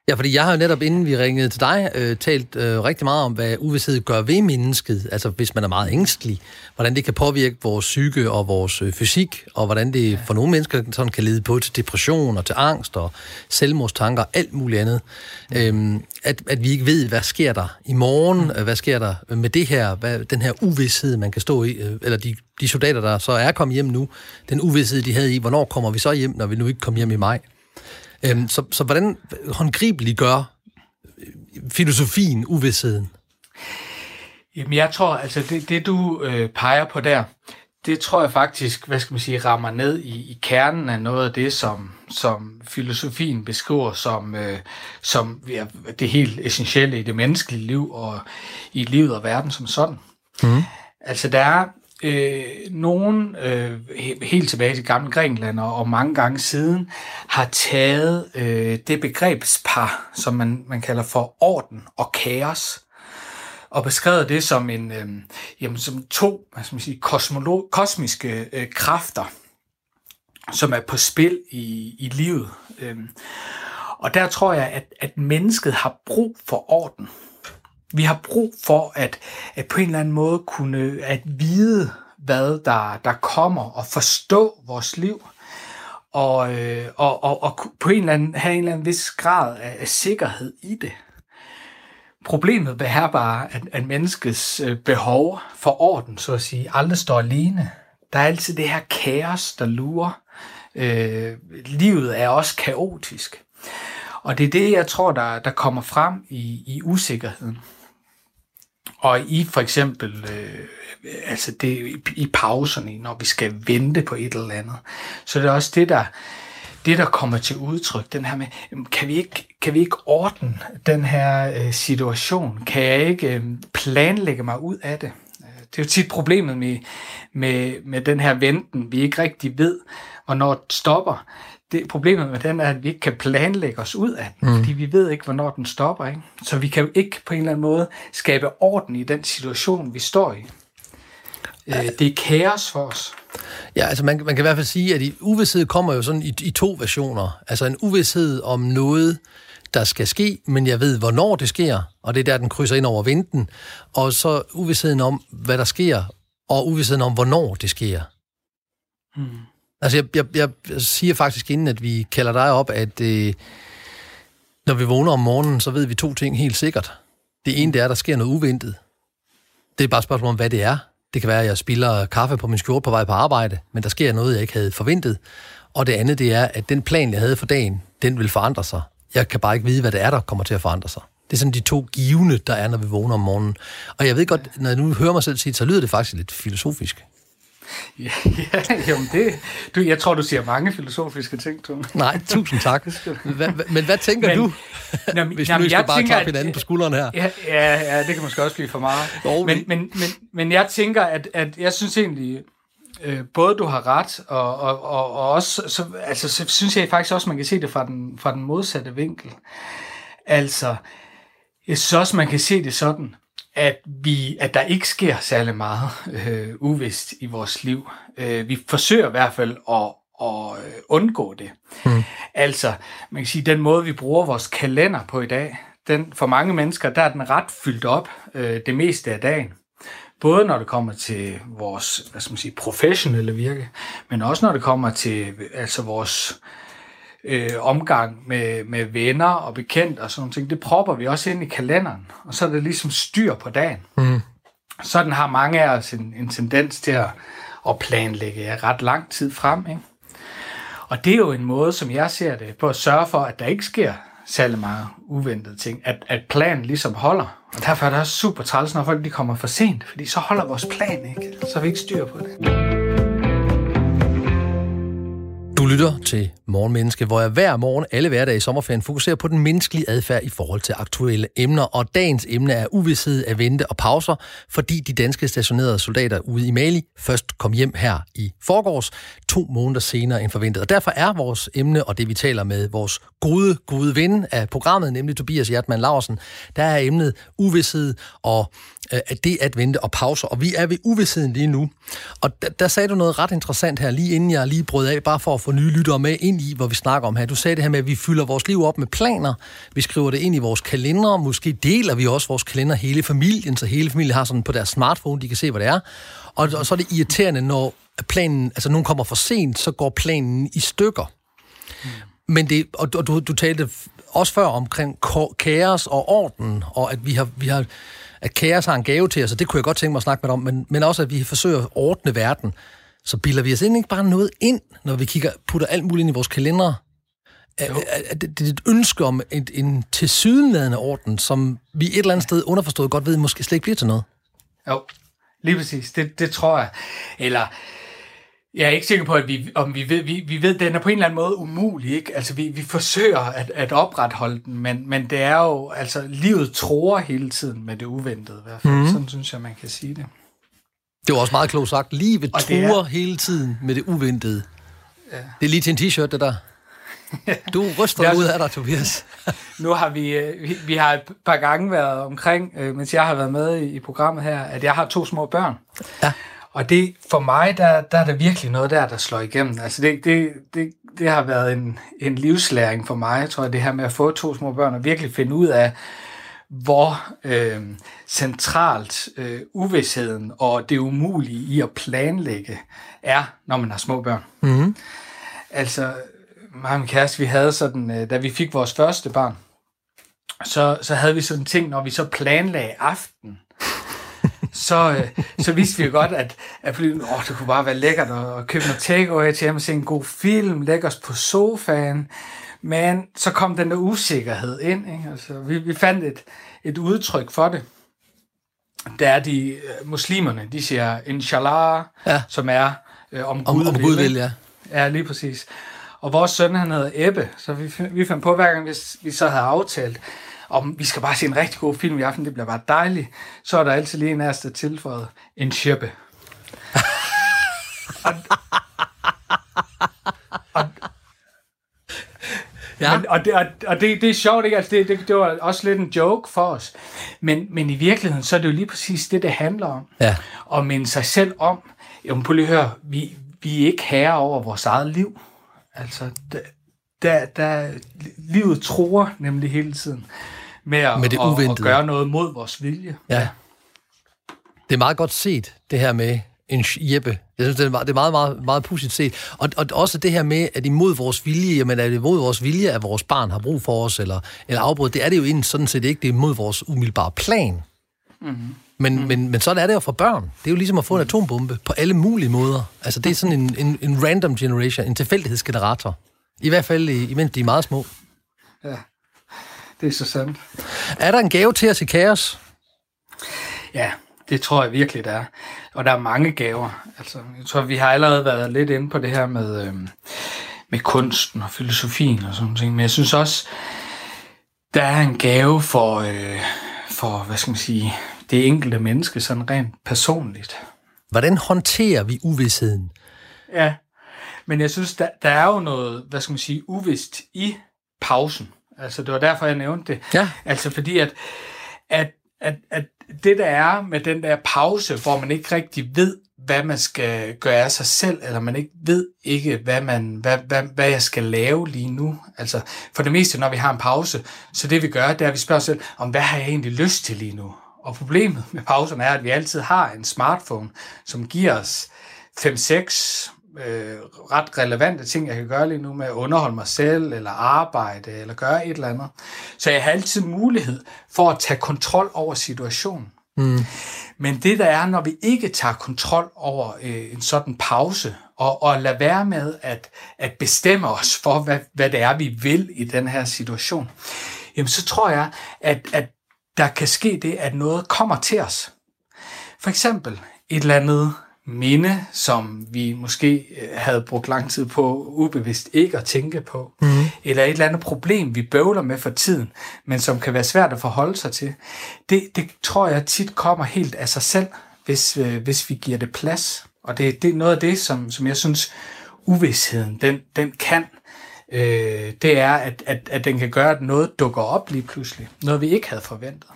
Ja, fordi jeg har jo netop, inden vi ringede til dig, øh, talt øh, rigtig meget om, hvad uvidshed gør ved mennesket. Altså, hvis man er meget ængstelig, hvordan det kan påvirke vores psyke og vores øh, fysik, og hvordan det for nogle mennesker sådan kan lede på til depression og til angst og selvmordstanker og alt muligt andet. Øhm, at, at vi ikke ved, hvad sker der i morgen, mm. hvad sker der med det her, hvad, den her uvidshed, man kan stå i, øh, eller de, de soldater, der så er kommet hjem nu, den uvidshed, de havde i, hvornår kommer vi så hjem, når vi nu ikke kommer hjem i maj. Øhm, så, så hvordan håndgribeligt gør filosofien uvidsheden? Jamen jeg tror, altså det, det du øh, peger på der, det tror jeg faktisk, hvad skal man sige, rammer ned i, i kernen af noget af det, som, som filosofien beskriver som, øh, som ja, det helt essentielle i det menneskelige liv og i livet og verden som sådan. Mm. Altså der er øh, nogen øh, helt tilbage til gamle Grækenland og, og mange gange siden har taget øh, det begrebspar, som man, man kalder for orden og kaos, og beskrevet det som en øh, jamen, som to hvad skal man sige, kosmolo- kosmiske øh, kræfter, som er på spil i, i livet. Øh, og der tror jeg, at, at mennesket har brug for orden. Vi har brug for at, at på en eller anden måde kunne at vide, hvad der, der kommer, og forstå vores liv, og, øh, og, og, og på en eller anden, have en eller anden vis grad af, af sikkerhed i det. Problemet er bare, at, at menneskets øh, behov for orden, så at sige, aldrig står alene. Der er altid det her kaos, der lurer. Øh, livet er også kaotisk. Og det er det, jeg tror, der, der kommer frem i, i usikkerheden. Og i for eksempel øh, altså det, i, pauserne, når vi skal vente på et eller andet. Så det er også det, der, det, der kommer til udtryk, den her med, kan vi ikke, kan vi ikke ordne den her øh, situation? Kan jeg ikke øh, planlægge mig ud af det? Øh, det er jo tit problemet med, med, med den her venten, vi ikke rigtig ved, hvornår det stopper det, problemet med den er, at vi ikke kan planlægge os ud af den, mm. fordi vi ved ikke, hvornår den stopper. Ikke? Så vi kan jo ikke på en eller anden måde skabe orden i den situation, vi står i. Øh, det er kaos for os. Ja, altså man, man kan i hvert fald sige, at uvidshed kommer jo sådan i, i to versioner. Altså en uvidshed om noget, der skal ske, men jeg ved, hvornår det sker, og det er der, den krydser ind over vinden. Og så uvidsheden om, hvad der sker, og uvidsheden om, hvornår det sker. Mm. Altså, jeg, jeg, jeg siger faktisk inden, at vi kalder dig op, at øh, når vi vågner om morgenen, så ved vi to ting helt sikkert. Det ene, det er, at der sker noget uventet. Det er bare et spørgsmål om, hvad det er. Det kan være, at jeg spiller kaffe på min skjorte på vej på arbejde, men der sker noget, jeg ikke havde forventet. Og det andet, det er, at den plan, jeg havde for dagen, den vil forandre sig. Jeg kan bare ikke vide, hvad det er, der kommer til at forandre sig. Det er sådan de to givende, der er, når vi vågner om morgenen. Og jeg ved godt, når jeg nu hører mig selv sige så lyder det faktisk lidt filosofisk. Ja, ja jamen det, du, jeg tror, du siger mange filosofiske ting, Tom. Nej, tusind tak. Hva, men hvad tænker men, du, jamen, hvis jamen, nu skal bare tænker, klappe hinanden på skulderen her? Ja, ja, ja, det kan måske også blive for meget. Men, men, men, men jeg tænker, at, at jeg synes egentlig, øh, både du har ret, og, og, og, og også, så, altså, så synes jeg faktisk også, man kan se det fra den, fra den modsatte vinkel. Altså, jeg synes også, man kan se det sådan, at, vi, at der ikke sker særlig meget øh, uvist i vores liv. Øh, vi forsøger i hvert fald at, at øh, undgå det. Mm. Altså, man kan sige, den måde, vi bruger vores kalender på i dag, den, for mange mennesker, der er den ret fyldt op øh, det meste af dagen. Både når det kommer til vores hvad skal man sige, professionelle virke, men også når det kommer til altså vores øh, omgang med, med venner og bekendte og sådan ting, det propper vi også ind i kalenderen, og så er det ligesom styr på dagen. Mm. Sådan har mange af os en, en tendens til at, at planlægge ja, ret lang tid frem. Ikke? Og det er jo en måde, som jeg ser det, på at sørge for, at der ikke sker særlig meget uventede ting. At, at planen ligesom holder, Og derfor er det også super træls, når folk de kommer for sent, fordi så holder vores plan ikke, så har vi ikke styr på det. Du lytter til Morgenmenneske, hvor jeg hver morgen alle hverdage i sommerferien fokuserer på den menneskelige adfærd i forhold til aktuelle emner. Og dagens emne er uvidshed af vente og pauser, fordi de danske stationerede soldater ude i Mali først kom hjem her i forgårs, to måneder senere end forventet. Og derfor er vores emne, og det vi taler med vores gode, gode ven af programmet, nemlig Tobias Hjertmann Larsen, der er emnet uvidshed og øh, det at vente og pauser. Og vi er ved uvidsheden lige nu. Og der, der sagde du noget ret interessant her, lige inden jeg lige brød af, bare for at få nye lyttere med ind i, hvor vi snakker om her. Du sagde det her med, at vi fylder vores liv op med planer. Vi skriver det ind i vores kalender. Måske deler vi også vores kalender hele familien, så hele familien har sådan på deres smartphone, de kan se, hvad det er. Og, og så er det irriterende, når planen, altså nogen kommer for sent, så går planen i stykker. Mm. Men det, og du, du talte også før omkring kaos og orden, og at vi har, vi har at kaos har en gave til os, og det kunne jeg godt tænke mig at snakke med om, men, men også at vi forsøger at ordne verden så bilder vi os ikke bare noget ind, når vi kigger, putter alt muligt ind i vores kalender. Er, er, det, det er et ønske om et, en tilsyneladende orden, som vi et eller andet sted underforstået godt ved, måske slet ikke bliver til noget. Jo, lige præcis. Det, det tror jeg. Eller, jeg er ikke sikker på, at vi, om vi ved, vi, vi ved, at den er på en eller anden måde umulig. Ikke? Altså, vi, vi forsøger at, at opretholde den, men, men det er jo, altså, livet tror hele tiden med det uventede. I hvert fald. Mm. Sådan synes jeg, man kan sige det. Det var også meget klogt sagt. Livet truer er... hele tiden med det uventede. Ja. Det er lige til en t-shirt, det der. Du ryster ud af dig, Tobias. nu har vi, øh, vi, vi har et par gange været omkring, øh, mens jeg har været med i, i programmet her, at jeg har to små børn. Ja. Og det, for mig, der, der er der virkelig noget der, der slår igennem. Altså det, det, det, det har været en, en livslæring for mig, tror jeg, det her med at få to små børn og virkelig finde ud af, hvor øh, centralt øh, uvidsheden og det umulige i at planlægge er, når man har små børn. Mm-hmm. Altså, mig og min kæreste, vi havde sådan, øh, da vi fik vores første barn, så, så havde vi sådan en ting, når vi så planlagde aften, så, øh, så vidste vi jo godt, at, at åh, det kunne bare være lækkert at, købe noget takeaway til at se en god film, lægge os på sofaen, men så kom den der usikkerhed ind. Ikke? Altså, vi, vi fandt et, et udtryk for det. Der er de uh, muslimerne, de siger inshallah, ja. som er uh, om, om Gud, om Gud vil. Ja. ja, lige præcis. Og vores søn, han hedder Ebbe, så vi, vi fandt på, hver gang vi, vi så havde aftalt, om vi skal bare se en rigtig god film i aften, det bliver bare dejligt, så er der altid lige en af os, der tilføjet en shippe. og, Ja. Men, og det, og, og det, det er sjovt, ikke? Altså, det, det, det var også lidt en joke for os. Men, men i virkeligheden, så er det jo lige præcis det, det handler om. Ja. Og minde sig selv om, jo, prøv lige at høre, vi, vi er ikke herre over vores eget liv. Altså, der, der, der livet tror nemlig hele tiden med at, med det at, at gøre noget mod vores vilje. Ja. Det er meget godt set, det her med, en Jeppe. Jeg synes, det er, det er meget, meget, meget pudsigt set. Og, og også det her med, at imod vores vilje, jamen er det imod vores vilje, at vores barn har brug for os, eller, eller afbrud, det er det jo egentlig sådan set ikke, det er imod vores umiddelbare plan. Mm-hmm. Men, mm. men, men sådan er det jo for børn. Det er jo ligesom at få en atombombe på alle mulige måder. Altså det er sådan en, en, en random generation, en tilfældighedsgenerator. I hvert fald, imens de er meget små. Ja, det er så sandt. Er der en gave til os i kaos? Ja, det tror jeg virkelig, der er. Og der er mange gaver. Altså, jeg tror, vi har allerede været lidt inde på det her med, øh, med kunsten og filosofien og sådan noget. Men jeg synes også, der er en gave for, øh, for hvad skal man sige, det enkelte menneske sådan rent personligt. Hvordan håndterer vi uvidsheden? Ja, men jeg synes, der, der er jo noget, hvad skal man sige, uvist i pausen. Altså, det var derfor, jeg nævnte det. Ja. Altså, fordi at, at, at, at det der er med den der pause, hvor man ikke rigtig ved, hvad man skal gøre af sig selv, eller man ikke ved ikke, hvad, man, hvad, hvad, hvad jeg skal lave lige nu. Altså, for det meste, når vi har en pause, så det vi gør, det er, at vi spørger os selv, om hvad har jeg egentlig lyst til lige nu? Og problemet med pauserne er, at vi altid har en smartphone, som giver os 5-6 øh, ret relevante ting, jeg kan gøre lige nu med at underholde mig selv, eller arbejde, eller gøre et eller andet. Så jeg har altid mulighed for at tage kontrol over situationen. Mm. Men det der er, når vi ikke tager kontrol over øh, en sådan pause, og, og lade være med at, at bestemme os for, hvad, hvad det er, vi vil i den her situation, jamen så tror jeg, at, at der kan ske det, at noget kommer til os. For eksempel et eller andet minde, som vi måske øh, havde brugt lang tid på ubevidst ikke at tænke på. Mm. Eller et eller andet problem, vi bøvler med for tiden, men som kan være svært at forholde sig til. Det, det tror jeg tit kommer helt af sig selv, hvis, øh, hvis vi giver det plads. Og det, det er noget af det, som, som jeg synes, uvidsheden, den, den kan. Øh, det er, at, at, at den kan gøre, at noget dukker op lige pludselig. Noget, vi ikke havde forventet.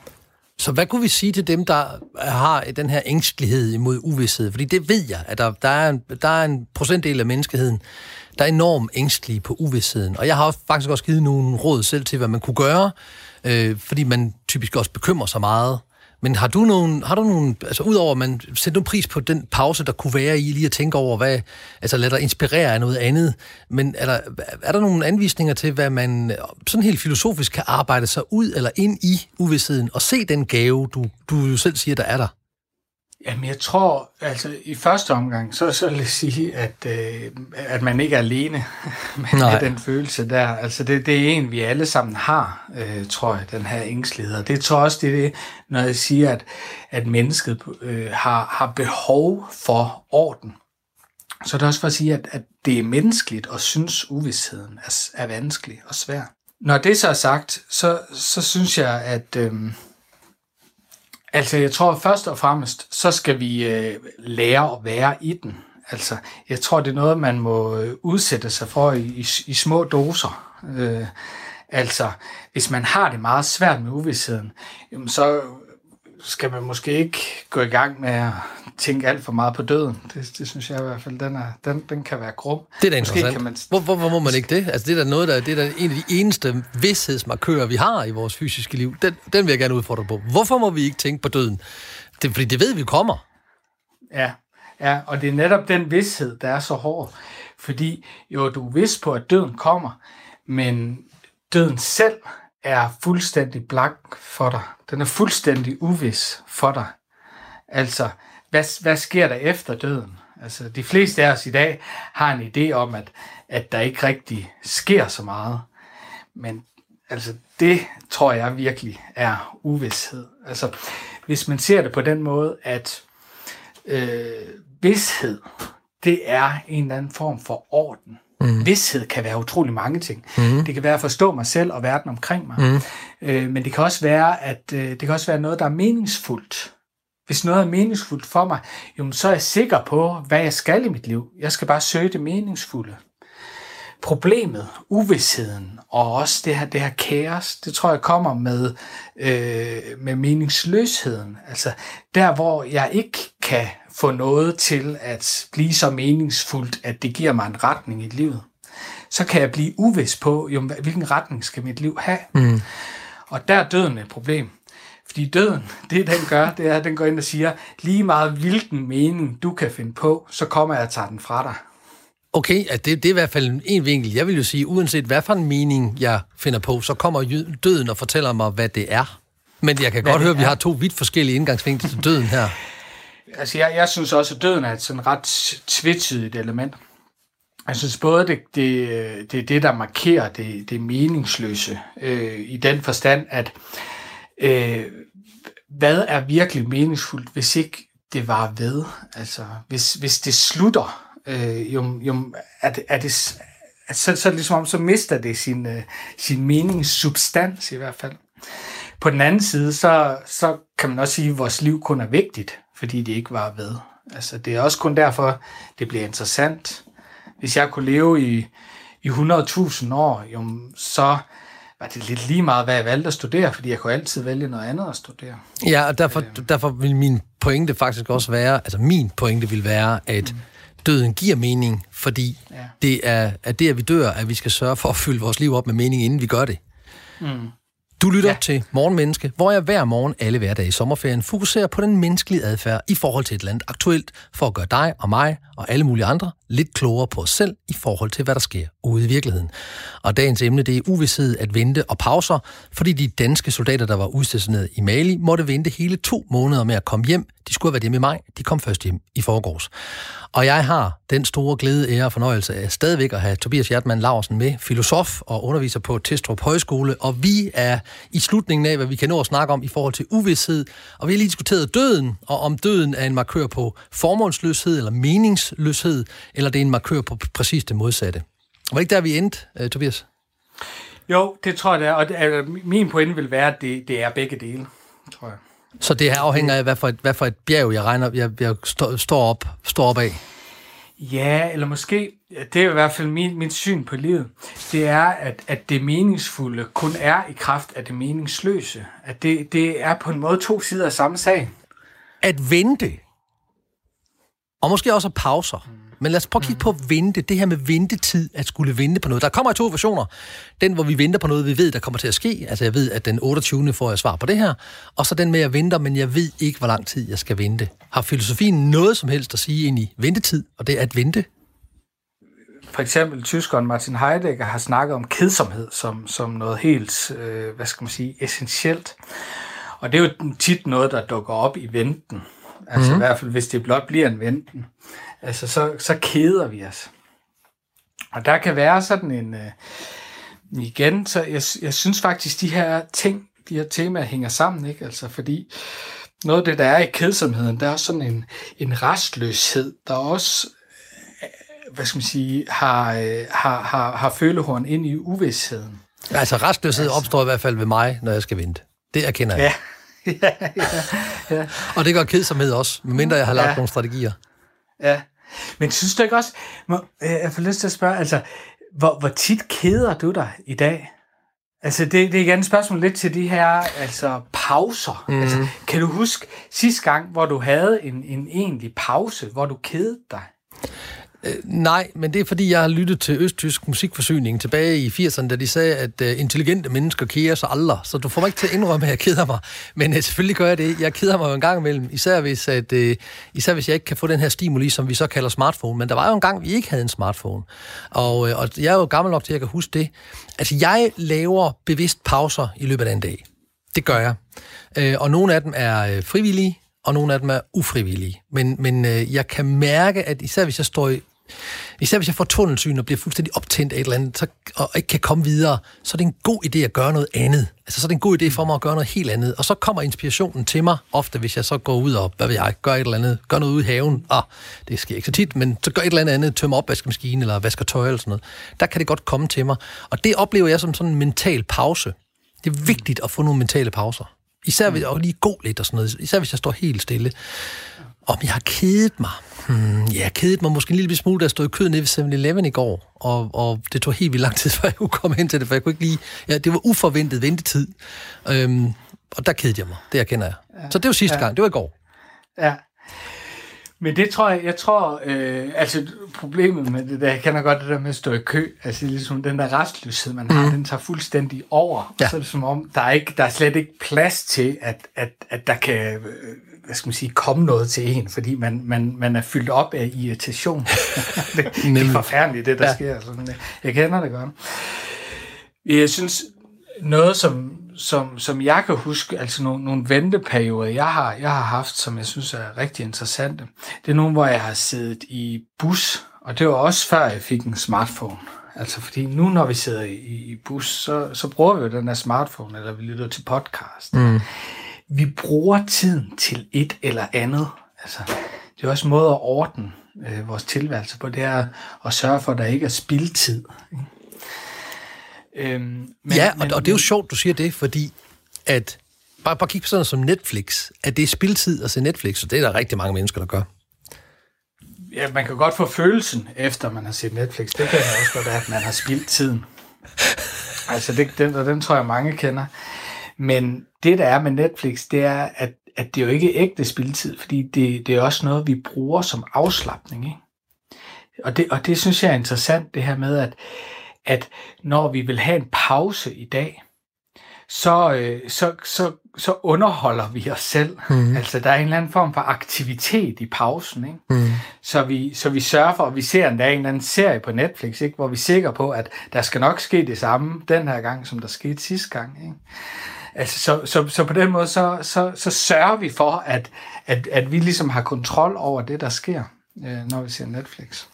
Så hvad kunne vi sige til dem, der har den her ængstelighed imod uvidshed? Fordi det ved jeg, at der, der, er, en, der er en procentdel af menneskeheden, der er enormt ængstelige på uvidsheden. Og jeg har faktisk også givet nogle råd selv til, hvad man kunne gøre, øh, fordi man typisk også bekymrer sig meget men har du nogen, har du nogen altså udover at man sætter nu pris på den pause, der kunne være i lige at tænke over, hvad, altså lad dig inspirere af noget andet, men er der, er der nogle anvisninger til, hvad man sådan helt filosofisk kan arbejde sig ud eller ind i uvidsheden og se den gave, du, du selv siger, der er der? Jamen, jeg tror, altså i første omgang, så, så vil jeg sige, at, øh, at man ikke er alene med den følelse der. Altså det, det er en, vi alle sammen har, øh, tror jeg, den her ængstelighed. Og det tror jeg også, det er det, når jeg siger, at, at mennesket øh, har, har behov for orden. Så det er også for at sige, at, at det er menneskeligt at synes, uvidsheden er, er vanskelig og svær. Når det så er sagt, så, så synes jeg, at... Øh, Altså, jeg tror først og fremmest, så skal vi øh, lære at være i den. Altså, jeg tror, det er noget, man må øh, udsætte sig for i, i, i små doser. Øh, altså, hvis man har det meget svært med uvidsheden, jamen, så skal man måske ikke gå i gang med at tænke alt for meget på døden. Det, det synes jeg i hvert fald, den, er, den, den kan være grum. Det er da interessant. Kan man... Hvor, hvor, hvor må man ikke det? Altså, det er da noget, der, det er da en af de eneste vidshedsmarkører, vi har i vores fysiske liv. Den, den vil jeg gerne udfordre på. Hvorfor må vi ikke tænke på døden? Det, fordi det ved vi kommer. Ja, ja, og det er netop den vidshed, der er så hård. Fordi jo, du er vidst på, at døden kommer, men døden selv er fuldstændig blank for dig. Den er fuldstændig uvis for dig. Altså, hvad, hvad sker der efter døden? Altså, de fleste af os i dag har en idé om, at, at der ikke rigtig sker så meget. Men altså, det tror jeg virkelig er uvidshed. Altså, hvis man ser det på den måde, at øh, vidshed, det er en eller anden form for orden. Mm. Vidshed kan være utrolig mange ting. Mm. Det kan være at forstå mig selv og verden omkring mig. Mm. Øh, men det kan også være, at øh, det kan også være noget, der er meningsfuldt. Hvis noget er meningsfuldt for mig, jo, så er jeg sikker på, hvad jeg skal i mit liv. Jeg skal bare søge det meningsfulde. Problemet, uvidsheden og også det her, det her kaos, det tror jeg kommer med, øh, med meningsløsheden. Altså der, hvor jeg ikke kan få noget til at blive så meningsfuldt, at det giver mig en retning i livet, så kan jeg blive uvis på, jo, hvilken retning skal mit liv have. Mm. Og der er døden et problem. Fordi døden, det den gør, det er, at den går ind og siger, lige meget hvilken mening du kan finde på, så kommer jeg og tager den fra dig. Okay, at det, det er i hvert fald en vinkel. Jeg vil jo sige, uanset hvad for en mening jeg finder på, så kommer døden og fortæller mig, hvad det er. Men jeg kan hvad godt høre, at vi har to vidt forskellige indgangsvinkler til døden her. Altså, jeg, jeg synes også, at døden er et sådan ret tvetydigt element. Jeg synes både, det, det, det er det, der markerer det, det meningsløse, øh, i den forstand, at øh, Øh, hvad er virkelig meningsfuldt, hvis ikke det var ved? Altså, hvis, hvis det slutter, øh, jo, jo, er det, er det, så, så er det ligesom om, så mister det sin, øh, sin meningssubstans i hvert fald. På den anden side, så, så kan man også sige, at vores liv kun er vigtigt, fordi det ikke var ved. Altså, det er også kun derfor, det bliver interessant. Hvis jeg kunne leve i, i 100.000 år, jo, så var det lidt lige meget, hvad jeg valgte at studere, fordi jeg kunne altid vælge noget andet at studere. Ja, og derfor, øh. derfor vil min pointe faktisk også være, altså min pointe vil være, at mm. døden giver mening, fordi ja. det er at det, at vi dør, at vi skal sørge for at fylde vores liv op med mening, inden vi gør det. Mm. Du lytter ja. til Morgenmenneske, hvor jeg hver morgen alle hverdage i sommerferien fokuserer på den menneskelige adfærd i forhold til et land aktuelt, for at gøre dig og mig og alle mulige andre lidt klogere på os selv i forhold til, hvad der sker ude i virkeligheden. Og dagens emne, det er uvidshed at vente og pauser, fordi de danske soldater, der var udstationeret i Mali, måtte vente hele to måneder med at komme hjem De skulle have været hjemme i maj. De kom først hjem i forgårs. Og jeg har den store glæde, ære og fornøjelse af stadigvæk at have Tobias Hjertmann Larsen med, filosof og underviser på Testrup Højskole. Og vi er i slutningen af, hvad vi kan nå at snakke om i forhold til uvidshed. Og vi har lige diskuteret døden, og om døden er en markør på formålsløshed eller meningsløshed, eller det er en markør på præcis det modsatte. Var det ikke der, vi endte, uh, Tobias? Jo, det tror jeg, det er. Og det er, min pointe vil være, at det, det er begge dele, tror jeg. Så det her afhænger af, hvad for et, hvad for et bjerg, jeg regner, jeg, jeg stå, står, op, står op af? Ja, eller måske, det er i hvert fald min, min syn på livet, det er, at, at det meningsfulde kun er i kraft af det meningsløse. At det, det er på en måde to sider af samme sag. At vente, og måske også pauser, mm men lad os prøve at kigge på at vente. Det her med ventetid, at skulle vente på noget. Der kommer to versioner. Den, hvor vi venter på noget, vi ved, der kommer til at ske. Altså jeg ved, at den 28. får jeg svar på det her. Og så den med, at jeg venter, men jeg ved ikke, hvor lang tid jeg skal vente. Har filosofien noget som helst at sige ind i ventetid, og det er at vente? For eksempel tyskeren Martin Heidegger har snakket om kedsomhed som, som noget helt, øh, hvad skal man sige, essentielt. Og det er jo tit noget, der dukker op i venten. Altså mm. i hvert fald, hvis det blot bliver en venten altså så, så keder vi os. Og der kan være sådan en, øh, igen, så jeg, jeg synes faktisk, de her ting, de her temaer hænger sammen, ikke? Altså fordi noget af det, der er i kedsomheden, der er sådan en, en restløshed, der også øh, hvad skal man sige, har, øh, har, har, har følehorn ind i uvidsheden. Altså restløshed altså. opstår i hvert fald ved mig, når jeg skal vente. Det erkender jeg. Ja. ja, ja, ja. Og det gør kedsomhed også, medmindre jeg har lagt ja. nogle strategier. Ja, men synes du ikke også, må, øh, jeg får lyst til at spørge, altså, hvor, hvor tit keder du dig i dag? Altså, det, det er igen et spørgsmål lidt til de her altså, pauser. Mm. Altså, kan du huske sidste gang, hvor du havde en, en egentlig pause, hvor du kedede dig? Øh, nej, men det er fordi, jeg har lyttet til Østtysk musikforsyning tilbage i 80'erne, da de sagde, at øh, intelligente mennesker keder sig aldrig. Så du får mig ikke til at indrømme, at jeg keder mig. Men uh, selvfølgelig gør jeg det. Jeg keder mig jo en gang imellem, især hvis, at, øh, især hvis jeg ikke kan få den her stimuli, som vi så kalder smartphone. Men der var jo en gang, vi ikke havde en smartphone. Og, og jeg er jo gammel nok til, at jeg kan huske det. Altså, jeg laver bevidst pauser i løbet af en dag. Det gør jeg. Uh, og nogle af dem er frivillige, og nogle af dem er ufrivillige. Men, men øh, jeg kan mærke, at især hvis jeg står i Især hvis jeg får tunnelsyn og bliver fuldstændig optændt af et eller andet, så, og ikke kan komme videre, så er det en god idé at gøre noget andet. Altså, så er det en god idé for mig at gøre noget helt andet. Og så kommer inspirationen til mig ofte, hvis jeg så går ud og, hvad ved jeg, gør et eller andet, gør noget ude i haven. Ah, det sker ikke så tit, men så gør et eller andet andet, tømmer opvaskemaskinen eller vasker tøj eller sådan noget. Der kan det godt komme til mig. Og det oplever jeg som sådan en mental pause. Det er vigtigt at få nogle mentale pauser. Især hvis jeg lige gå lidt og sådan noget. Især hvis jeg står helt stille. Om jeg har kedet mig. Hmm, ja, kedet mig måske en lille smule, da jeg stod i kød nede ved 7-Eleven i går, og, og det tog helt vildt lang tid, før jeg kunne komme hen til det, for jeg kunne ikke lige... Ja, det var uforventet ventetid, øhm, og der kedede jeg mig, det erkender jeg. Ja, Så det var sidste ja. gang, det var i går. Ja, men det tror jeg, jeg tror, øh, altså problemet med det der, jeg kender godt det der med at stå i kø, altså ligesom den der restløshed, man har, mm. den tager fuldstændig over. Ja. Så er det som om, der er, ikke, der er slet ikke plads til, at, at, at der kan, øh, hvad skal man sige, komme noget til en, fordi man, man, man er fyldt op af irritation. det, det er forfærdeligt, det der ja. sker. Sådan, jeg kender det godt. Jeg synes, noget, som, som, som jeg kan huske, altså nogle, nogle venteperioder, jeg har, jeg har haft, som jeg synes er rigtig interessante, det er nogle, hvor jeg har siddet i bus, og det var også før jeg fik en smartphone. Altså fordi nu, når vi sidder i, i bus, så, så bruger vi jo den her smartphone, eller vi lytter til podcast. Mm. Vi bruger tiden til et eller andet. Altså, det er også en måde at ordne øh, vores tilværelse på, det er at sørge for, at der ikke er spildtid. Øhm, men, ja, og, men, og det er jo sjovt, du siger det, fordi at bare, bare kig på sådan som Netflix, at det er spildtid at se Netflix, og det er der rigtig mange mennesker, der gør. Ja, man kan godt få følelsen, efter man har set Netflix. Det kan man også godt, at man har spildt tiden. altså, det, den, og den tror jeg, mange kender. Men det, der er med Netflix, det er, at, at det er jo ikke ægte spildtid, fordi det, det er også noget, vi bruger som afslappning. Ikke? Og, det, og det synes jeg er interessant, det her med, at at når vi vil have en pause i dag, så, øh, så, så, så underholder vi os selv. Mm. Altså, der er en eller anden form for aktivitet i pausen. Ikke? Mm. Så, vi, så vi sørger for, at vi ser en, der en eller anden serie på Netflix, ikke? hvor vi er sikre på, at der skal nok ske det samme den her gang, som der skete sidste gang. Ikke? Altså, så, så, så på den måde, så, så, så sørger vi for, at, at, at vi ligesom har kontrol over det, der sker, øh, når vi ser Netflix.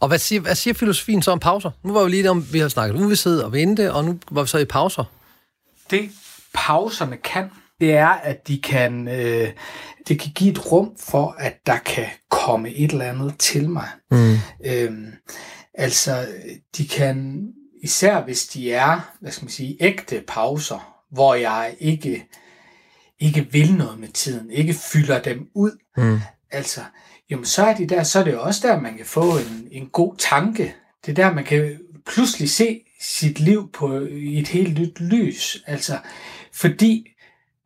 Og hvad siger, hvad siger filosofien så om pauser? Nu var vi lige om, vi har snakket uvidshed og vente, og nu var vi så i pauser. Det pauserne kan, det er, at de kan, øh, det kan give et rum for, at der kan komme et eller andet til mig. Mm. Øhm, altså, de kan, især hvis de er, hvad skal man sige, ægte pauser, hvor jeg ikke, ikke vil noget med tiden, ikke fylder dem ud. Mm. Altså, jamen så er de der, så er det også der, man kan få en, en god tanke. Det er der, man kan pludselig se sit liv på et helt nyt lys. Altså, fordi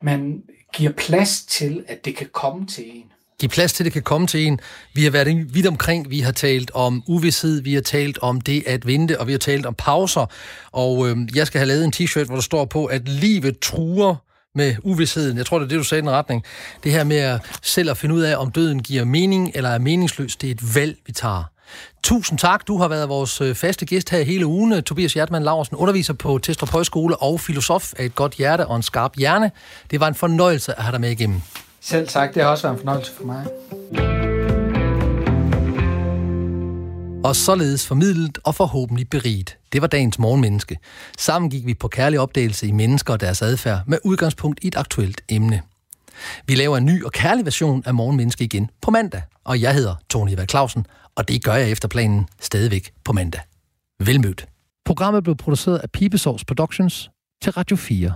man giver plads til, at det kan komme til en give plads til, at det kan komme til en. Vi har været vidt omkring. Vi har talt om uvidshed, vi har talt om det at vente, og vi har talt om pauser. Og øh, jeg skal have lavet en t-shirt, hvor der står på, at livet truer med uvidsheden. Jeg tror, det er det, du sagde i den retning. Det her med at selv at finde ud af, om døden giver mening eller er meningsløs, det er et valg, vi tager. Tusind tak. Du har været vores øh, faste gæst her hele ugen. Tobias Hjertmann Laursen, underviser på Testrup Højskole og filosof af et godt hjerte og en skarp hjerne. Det var en fornøjelse at have dig med igennem. Selv tak. Det har også været en fornøjelse for mig. Og således formidlet og forhåbentlig beriget. Det var dagens morgenmenneske. Sammen gik vi på kærlig opdagelse i mennesker og deres adfærd med udgangspunkt i et aktuelt emne. Vi laver en ny og kærlig version af Morgenmenneske igen på mandag, og jeg hedder Tony Eva Clausen, og det gør jeg efter planen stadigvæk på mandag. Velmødt. Programmet blev produceret af Pibesovs Productions til Radio 4.